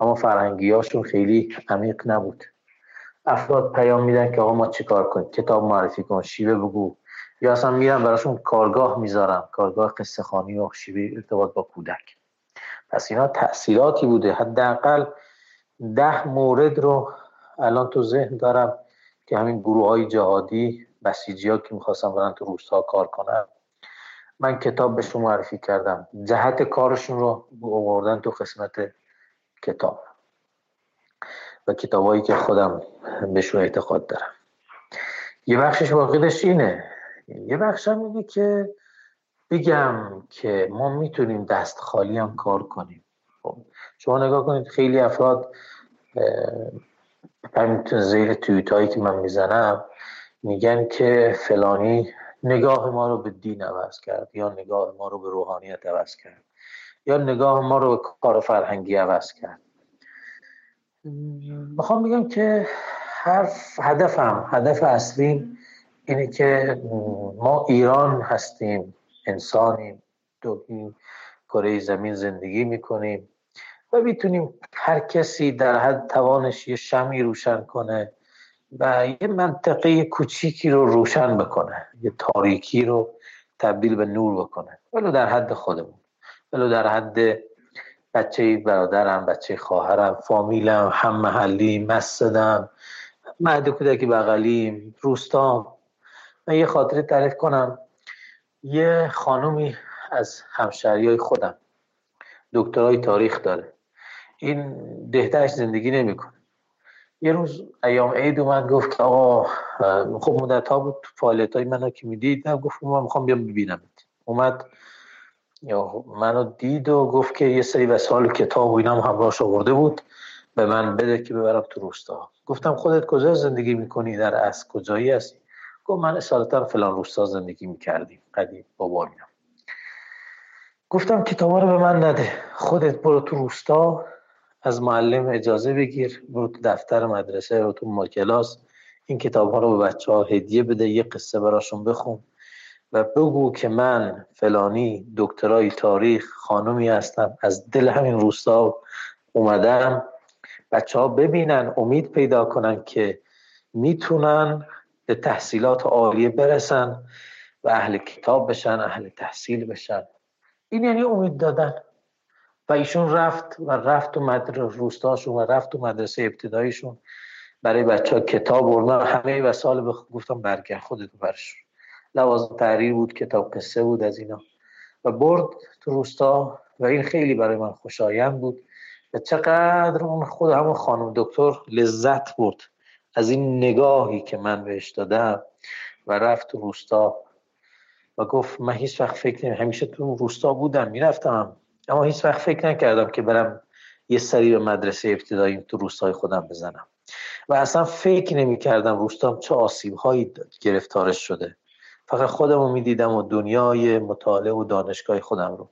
اما فرهنگی هاشون خیلی عمیق نبود. افراد پیام میدن که آقا ما چیکار کنیم؟ کتاب معرفی کن شیوه بگو. یا اصلا میرن براشون کارگاه می‌ذارم. کارگاه قصه خانی و شیوه ارتباط با کودک. پس اینا تاثیراتی بوده. حداقل ده مورد رو الان تو ذهن دارم که همین گروه های جهادی بسیجی ها که می‌خواستم برن تو روستا کار کنم من کتاب بهشون معرفی کردم. جهت کارشون رو آوردن تو قسمت کتاب. و کتابایی که خودم بهشون اعتقاد دارم. یه بخشش واقعیش اینه. یه بخش هم اینه که بگم که ما می‌تونیم دست خالی هم کار کنیم. خب، شما نگاه کنید خیلی افراد همینطور زیر تویت هایی که من می‌زنم میگن که فلانی نگاه ما رو به دین عوض کرد یا نگاه ما رو به روحانیت عوض کرد یا نگاه ما رو به کار فرهنگی عوض کرد. می‌خوام بگم که هر هدفم هدف اصلی اینه که ما ایران هستیم انسانیم تو کره زمین زندگی می‌کنیم و می‌تونیم هر کسی در حد توانش یه شمی روشن کنه و یه منطقه کوچیکی رو روشن بکنه یه تاریکی رو تبدیل به نور بکنه ولو در حد خودمون ولو در حد بچه برادرم بچه خواهرم فامیلم هم محلی مسجدم مهد کودکی بغلیم روستام. من یه خاطره تعریف کنم. یه خانومی از همشهری های خودم. دکترای تاریخ داره. این دهتش زندگی نمی‌کنه. یه روز ایام عید اومد گفت آقا خب مدت ها بود فعالیت های منو که می‌دید. گفت من می‌خوام بیام ببینم اومد یا منو دید و گفت که یه سری وسایل کتاب و اینا هم همراهش آورده بود به من بده که ببرم تو روستا. گفتم خودت کجا زندگی می‌کنی؟ در از کجایی هستی؟ گفت من اصالتا فلان روستا زندگی می‌کردیم. قدیم بابا اینا. گفتم کتابا رو به من نده. خودت برو تو روستا از معلم اجازه بگیر. برو تو دفتر مدرسه برو تو کلاس این کتاب ها رو به بچه ها هدیه بده یه قصه براشون بخون. و بگو که من فلانی دکترای تاریخ خانومی هستم. از دل همین روستا اومدم. بچه ها ببینن امید پیدا کنن که می‌تونن به تحصیلات عالیه برسن و اهل کتاب بشن اهل تحصیل بشن. این یعنی امید دادن. و ایشون رفت و رفت تو مدرسه روستاشون و رفت تو مدرسه ابتداییشون. برای بچه ها کتاب برنا همه وسال بخ... گفتم برگر خودتو برشون لوازم تحریر بود کتاب قصه بود از اینا. و برد تو روستا و این خیلی برای من خوشایند بود. و چقدر اون خود همون خانم دکتر لذت برد از این نگاهی که من بهش دادم و رفت تو روستا و گفت من هیچ وقت فکر نمی همیشه تو روستا بودم می‌رفتم. اما هیچ وقت فکر نکردم که برم یه سری به مدرسه ابتدایی تو روستای خودم بزنم. و اصلا فکر نمی کردم روستام چه آسیب هایی گرفتارش شده. فقط خودم رو می دیدم و دنیای مطالعه و دانشگاه خودم رو.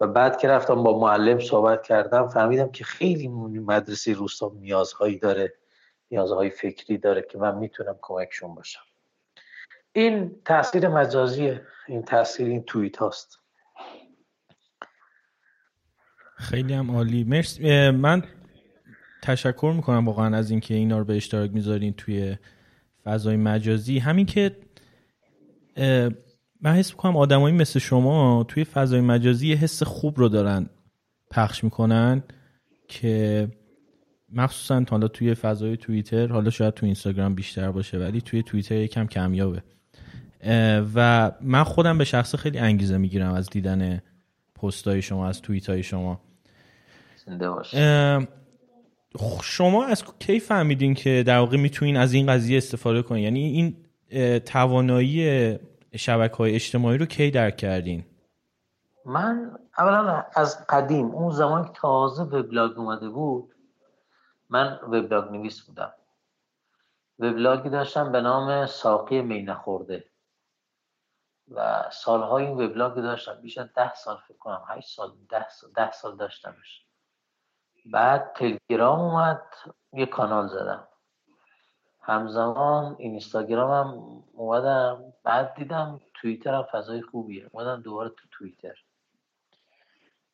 و بعد که رفتم با معلم صحبت کردم فهمیدم که خیلی مدرسه روستا نیازهایی داره نیازهای فکری داره که من می‌تونم کمکشون باشم. این تاثیر مجازیه. این تاثیر این توییت هاست. خیلی هم عالی. مرسی. من تشکر می‌کنم واقعا از اینکه اینا رو به اشتراک می‌ذارین توی فضای مجازی. همین که من حس می‌کنم آدمایی مثل شما توی فضای مجازی یه حس خوب رو دارن پخش می‌کنن که مخصوصا حالا توی فضای توییتر حالا شاید تو اینستاگرام بیشتر باشه ولی توی توییتر یکم کمیابه. و من خودم به شخص خیلی انگیزه می‌گیرم از دیدن پستای شما از توییت های شما شما از کی فهمیدین که در واقع می‌تونین از این قضیه استفاده کنین؟ یعنی این توانایی شبکه های اجتماعی رو کی درک کردین؟ من اولا از قدیم اون زمان که تازه وبلاگ اومده بود من وبلاگ نویس بودم. وبلاگی داشتم به نام ساقی می نخورده و سالهای این وبلاگ داشتم. بیش از ده سال فکر کنم هشت سال ده سال, ده سال داشتمش. بعد تلگرام اومد یه کانال زدم. همزمان اینستاگرامم اومدم بعد دیدم توییتر هم فضای خوبیه. اومدم دوباره تو توییتر.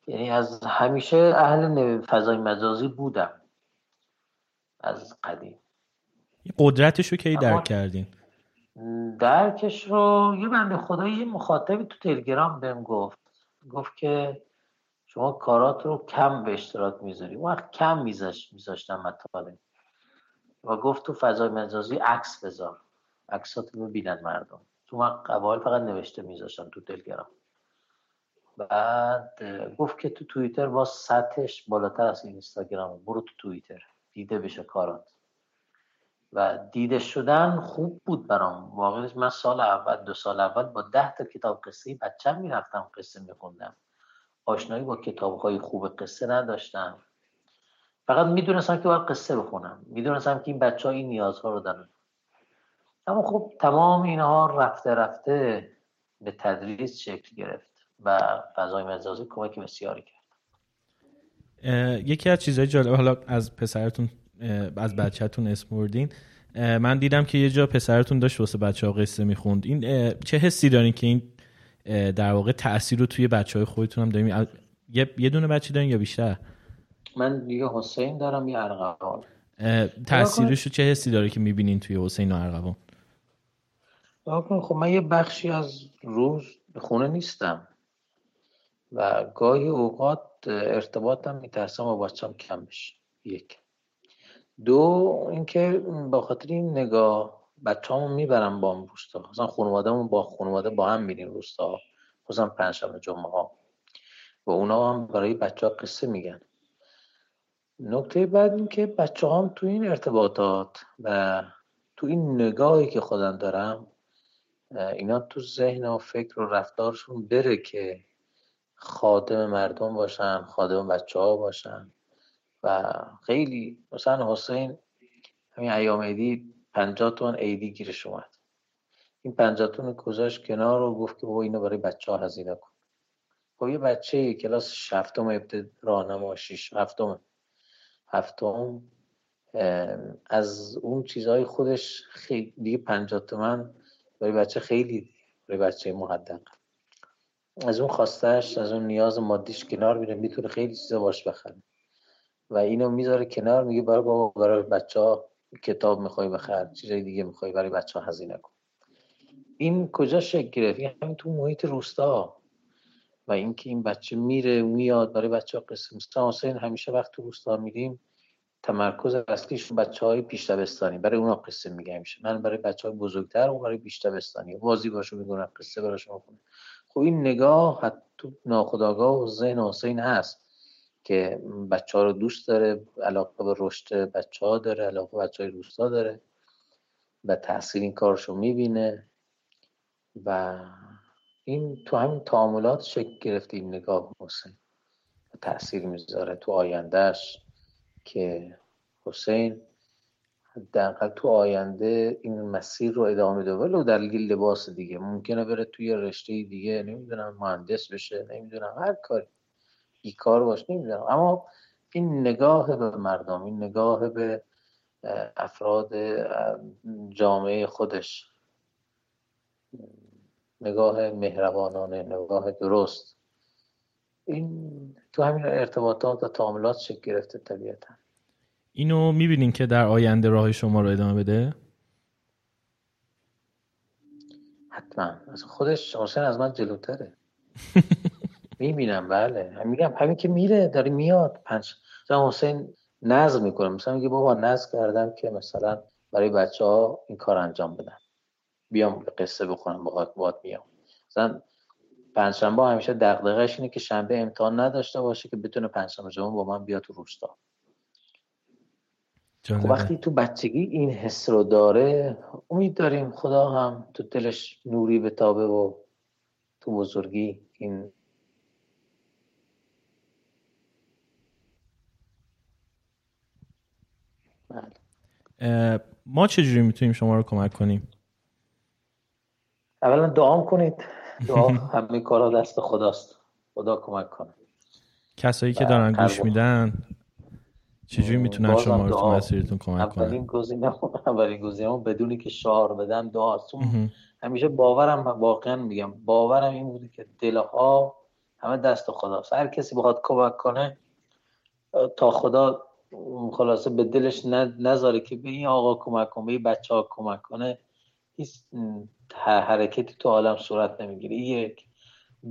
یعنی از همیشه اهل فضای مجازی بودم. از قدیم. قدرتش رو کی درک کردین؟ درکش رو یه بنده خدایی یه مخاطبی تو تلگرام بهم گفت. گفت که شما کارات رو کم به اشتراک می‌ذاری. وقت کم میذاش میذاشتم مطالب. و گفت تو فضای مجازی عکس بذار. عکسات رو ببینن مردم. تو من قبال فقط نوشته میذاشتم تو تلگرام. بعد گفت که تو توییتر با سطحش بالاتر از اینستاگرام برو تو توییتر. دیده بشه کارات. و دیده شدن خوب بود برام. واقعا من سال اول دو سال اول با ده تا کتاب قصه بچه می‌رفتم قصه میخوندم. آشنایی با کتاب های خوب قصه نداشتم. فقط می‌دونستم که باید قصه بخونم. می‌دونستم که این بچه ها این نیازها رو دارن. اما خب تمام اینها رفته رفته به تدریس شکل گرفت و فضای مجازی کمک بسیاری کرد. یکی از چیزهای جالب حالا از پسرتون از بچهتون اسم بردین. من دیدم که یه جا پسرتون داشت واسه بچه ها قصه می‌خوند. این چه حسی دارین که این در واقع تاثیر رو توی بچه های خودتون هم داریم یه دونه بچه دارین یا بیشتر؟ من یه حسین دارم یه ارغوان. تاثیرش رو چه حسی داره که می‌بینین توی حسین و ارغوان؟ خب من یه بخشی از روز خونه نیستم و گاهی اوقات ارتباطم میترسم با بچم کم بشه. یک. دو اینکه با خاطر این نگاه بچه‌هامو می‌برم با هم روستا. مثلا خانوادهمون با خانواده با هم میریم روستا. خصوصا پنجشنبه جمعه ها. و اونا هم برای بچه ها قصه میگن. نکته بعد این که بچه هم تو این ارتباطات و تو این نگاهی که خودم دارم اینا تو ذهن و فکر و رفتارشون بره که خادم مردم باشن خادم بچه ها باشن. و خیلی مثلا حسین همین ایام عیدی پنجاه تون عیدی گیرش اومد. این پنجاتون گذاشت کنار و گفت که اینو برای بچه ها هزینه کن. خب یه بچه کلاس شفتم ابتدا راهنما شیش هفتم هفتم از اون چیزهای خودش خیلی دیگه پنجاه تومن برای بچه خیلی برای بچه محدق. از اون خواستش از اون نیاز مادیش کنار میره می‌تونه خیلی چیزا باش بخره. و اینو می‌ذاره کنار میگه برای بابا برای بچه ها کتاب می‌خوای بخر چیزای دیگه می‌خوای برای بچه ها هزینه کن. این کجا شکل گرفت؟ همین تو محیط روستا. و اینکه این بچه میره میاد برای بچه ها قصه مثلا همیشه وقت تو روستا میریم تمرکز اصلیش بچه های پیش برای اونا قصه میگه میشه من برای بچه های بزرگتر و برای پیش بازی باشو میگونم قصه براشون کنه خب این نگاه حتی ناخداگاه و ذهن حسین هست که بچه ها رو دوست داره علاقه به رشد بچه ها داره علاقه بچه های روستا داره و تاثیر این کارشو می‌بینه و این تو همین تعاملات شکل گرفته این نگاه حسین. تاثیر می‌ذاره تو آیندهش که حسین حداقل تو آینده این مسیر رو ادامه بده ولو در لباس دیگه. ممکنه بره توی رشته دیگه. نمی‌دونم مهندس بشه نمی‌دونم هر کاری. کار باش نمی‌دونم. اما این نگاه به مردم این نگاه به افراد جامعه خودش. نگاه مهربانانه نگاه درست. این تو همین ارتباطات و تعاملات شکل گرفته طبیعتا. اینو می‌بینین که در آینده راه شما رو ادامه بده؟ حتما. از خودش حسین از من جلوتره. (laughs) می‌بینم بله. میگم همین که میره داره میاد. پنج حسین نظم می‌کنه. مثلا میگه بابا نظم کردم که مثلا برای بچه ها این کار انجام بدن. بیام قصه بخونم باهات باهات میام مثلا پنجشنبه همیشه دغدغه‌اش اینه که شنبه امتحان نداشته باشه که بتونه پنجشنبه جمعه با من بیاد تو روستا. خب وقتی تو بچگی این حس رو داره امید داریم خدا هم تو دلش نوری به تابه و تو بزرگی این بله. ما چجوری می‌تونیم شما رو کمک کنیم؟ اولا دعام کنید. دعا (laughs) همه کارا دست خداست. خدا کمک کنه. کسایی که دارن گوش میدن چجوری می‌تونن شما رو تو مسیرتون کمک کنن؟ اولین گزینه (laughs) اولین گزینه بدونی که شعار بدن دعاست همیشه باورم واقعا میگم باورم این بوده که دلها همه دست خداست. هر کسی بخواد کمک کنه تا خدا خلاصه به دلش نذاره که به این آقا کمک کنه به این بچه ها کمک کنه. هیچ حرکتی تو عالم صورت نمی‌گیره. یک.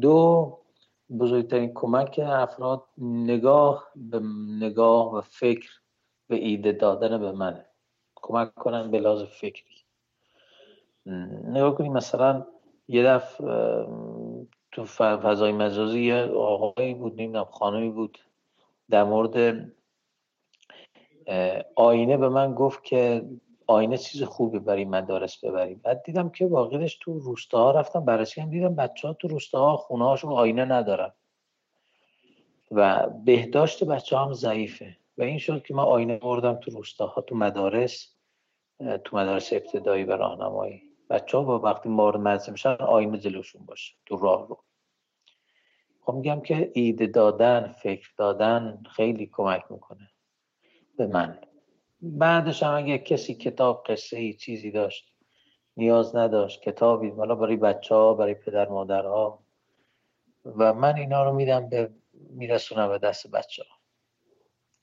دو بزرگترین کمک افراد نگاه به نگاه و فکر به ایده دادن به منه کمک کنن به لحاظ فکری. نگاه کنید مثلا یه دفع تو فضای مجازی یه آقایی بود نمی‌دونم خانمی بود. در مورد آینه به من گفت که آینه چیز خوبی برای مدارس ببریم. بعد دیدم که واقعش تو روستاها رفتم بررسی هم دیدم بچه ها تو روستاها خونه هاشون آینه ندارن. و بهداشت بچه هم ضعیفه. و این شد که من آینه بردم تو روستاها تو مدارس تو مدارس ابتدایی و راهنمایی. بچه ها با وقتی مورد مدرسه میشن آینه جلوشون باشه تو راه رو. خب میگم که ایده دادن فکر دادن خیلی کمک می‌کنه به من. بعدش هم اگه کسی کتاب قصه ای چیزی داشت نیاز نداشت کتابی حالا برای بچه ها برای پدر مادرها. و من اینا رو میدم به میرسونم به دست بچه ها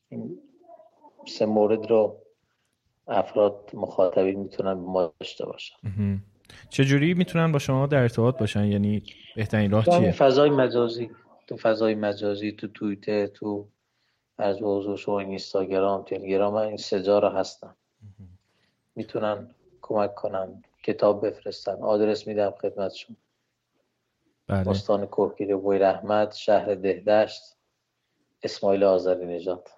این سه مورد رو افراد مخاطبین می‌تونن به ما داشته باشن. چجوری می‌تونن با شما در ارتباط باشن؟ یعنی بهترین راه چیه؟ فضای مجازی تو فضای مجازی تو توییتر تو از حضور شما اینستاگرام تلگرام من این سجا رو هستم. می‌تونن کمک کنن کتاب بفرستن. آدرس میدم خدمتشون بله. استان کوهگیر بوی رحمت شهر دهدشت اسماعیل آذری نجات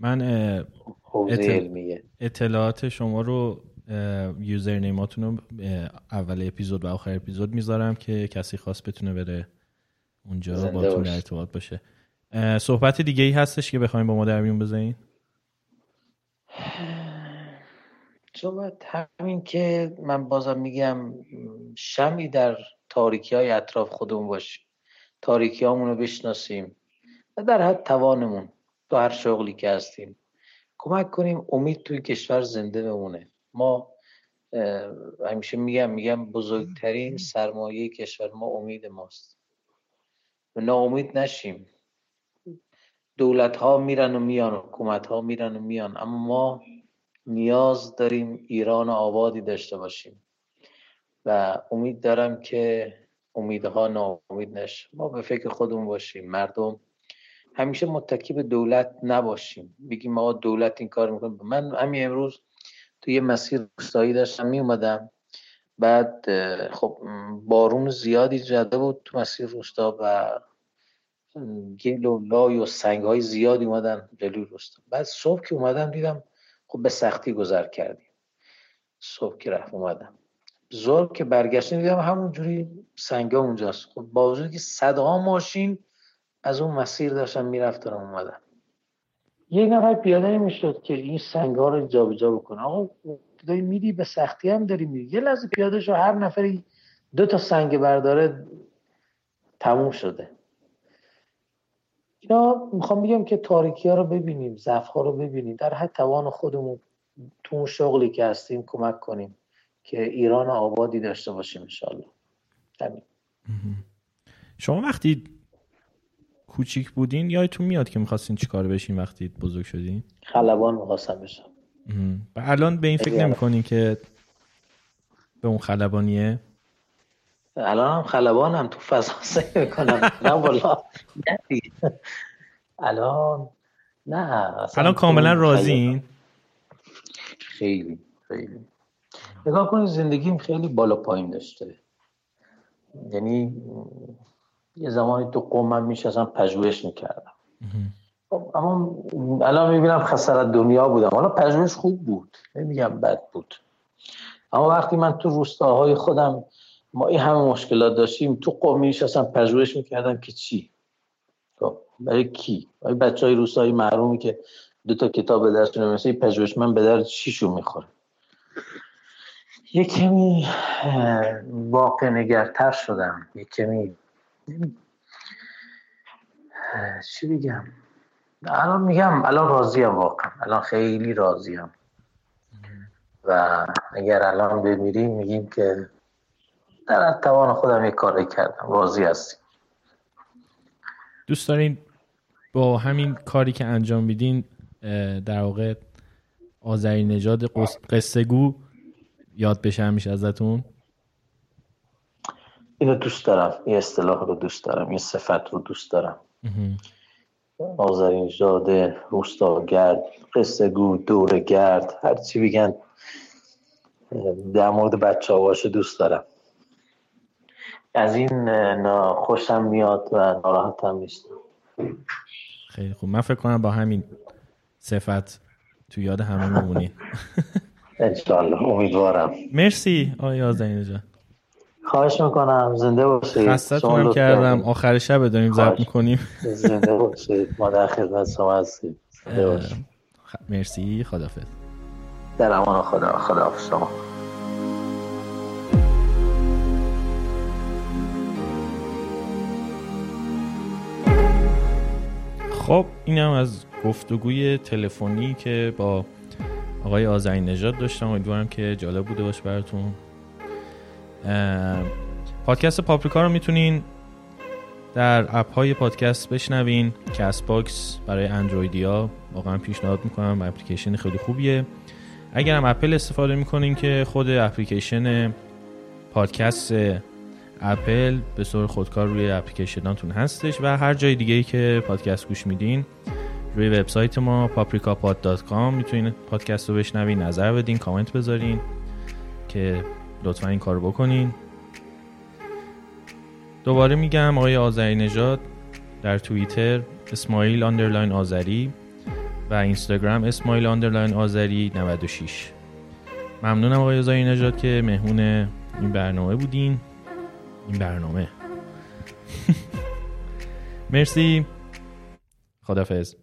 من اطلاعات شما رو یوزر نیماتون رو اول اپیزود و آخر اپیزود می‌ذارم که کسی خواست بتونه بره اونجا با در ارتباط باشه. صحبت دیگه ای هستش که بخوایم با ما در میون بزنین صحبت همین که من بازم میگم شمی در تاریکی های اطراف خودمون باشیم. تاریکی رو بشناسیم و در حد توانمون تو هر شغلی که هستیم کمک کنیم امید توی کشور زنده بمونه. ما همیشه میگم میگم بزرگترین سرمایه کشور ما امید ماست. و ناامید نشیم. دولت ها میرن و میان حکومت ها میرن و میان. اما ما نیاز داریم ایران آبادی داشته باشیم. و امید دارم که امیدها ناامید نشه. ما به فکر خودمون باشیم. مردم همیشه متکی به دولت نباشیم. بگیم ما دولت این کار می‌کنه. من همین امروز توی یه مسیر روستایی داشتم می اومدم بعد خب بارون زیادی جده بود تو مسیر روستا و گل و لای و سنگ های زیادی اومدن جلوی روستا بعد صبح که اومدم دیدم خب به سختی گذر کردیم. صبح که رفت اومدم. زور که برگشتیم دیدم همونجوری سنگا اونجاست. خب با وجود که صدها ماشین از اون مسیر داشتن می‌رفتن اومدن. یک نفر پیاده نمی‌شد که این سنگ ها رو جابجا بکنه. آقا داری میری به سختی هم داری میری. یه لحظه پیاده شو هر نفری دو تا سنگ برداره تموم شده. اینا می‌خوام بگم که تاریکی ها رو ببینیم ضعف ها رو ببینیم. در حد توان خودمون تو اون شغلی که هستیم کمک کنیم که ایران آبادی داشته باشیم انشالله شما وقتی کوچیک بودین یادتون میاد که می‌خواستین چیکار بشین وقتی بزرگ شدین؟ خلبان می‌خواستم بشم. و الان به این فکر نمی‌کنین که به اون خلبانیه؟ الان هم خلبانم تو فضا (laughs) سعی می‌کنم. نه والا الان نه الان کاملا راضین خیلی خیلی نگاه کنید زندگیم خیلی بالا پایین داشته. یعنی یه زمانی تو قومم میشستم پژوهش می‌کردم. خب، اما الان می‌بینم خسارت دنیا بودم. حالا پژوهش خوب بود. نمیگم بد بود. اما وقتی من تو روستاهای خودم ما این همه مشکلات داشتیم. تو قوم میشستم پژوهش می‌کردم که چی؟ خب برای کی؟ برای بچه های روستایی محرومی که دو تا کتاب به دست مثل پژوهش من به در چیشون می‌خوره؟ یه کمی واقع نگرتر شدم. یه کمی چی بگم؟ الان میگم الان راضیم واقعا. الان خیلی راضیم. و اگر الان بمیریم میگیم که در توان خودم یک کاری کردم. راضی هستیم دوست دارین با همین کاری که انجام میدین در واقع آذری نژاد قصه گو یاد بشه همیشه ازتون؟ اینو دوست دارم. این اصطلاح رو دوست دارم. این صفت رو دوست دارم. آذرین زاده روستاگرد قصه گو دور گرد هر چی بگن در مورد بچه باشه دوست دارم. از این خوشم میاد و ناراحتم نیستم. خیلی خوب. من فکر کنم با همین صفت تو یاد همه میمونی. انشالله امیدوارم. مرسی آقای آزدین جان. خواهش می‌کنم. زنده باشید. خستتونم کردم. آخر شب داریم ضبط می‌کنیم. زنده باشید. ما در خدمت شما هستیم. مرسی. خدافظ در امان خدا خدا شما. خب اینم از گفتگوی تلفنی که با آقای آزعین نژاد داشتم. امیدوارم که جالب بوده باش براتون. پادکست پاپریکا رو می‌تونین در اپ های پادکست بشنوین. CastBox برای اندرویدیا واقعا پیشنهاد می‌کنم اپلیکیشن خیلی خوبیه. اگر هم اپل استفاده می‌کنین که خود اپلیکیشن پادکست اپل به صورت خودکار روی اپلیکیشناتون هستش و هر جای دیگه ای که پادکست گوش میدین روی وبسایت ما paprikapod.com می‌تونین پادکست رو بشنوین نظر بدین کامنت بذارین که لطفا این کار بکنین. دوباره میگم آقای آذری نژاد در توییتر اسماعیل underline آذری و اینستاگرام اسماعیل underline آذری 96 ممنونم آقای آذری نژاد که مهمون این برنامه بودین. این برنامه. (laughs) مرسی. خدافظ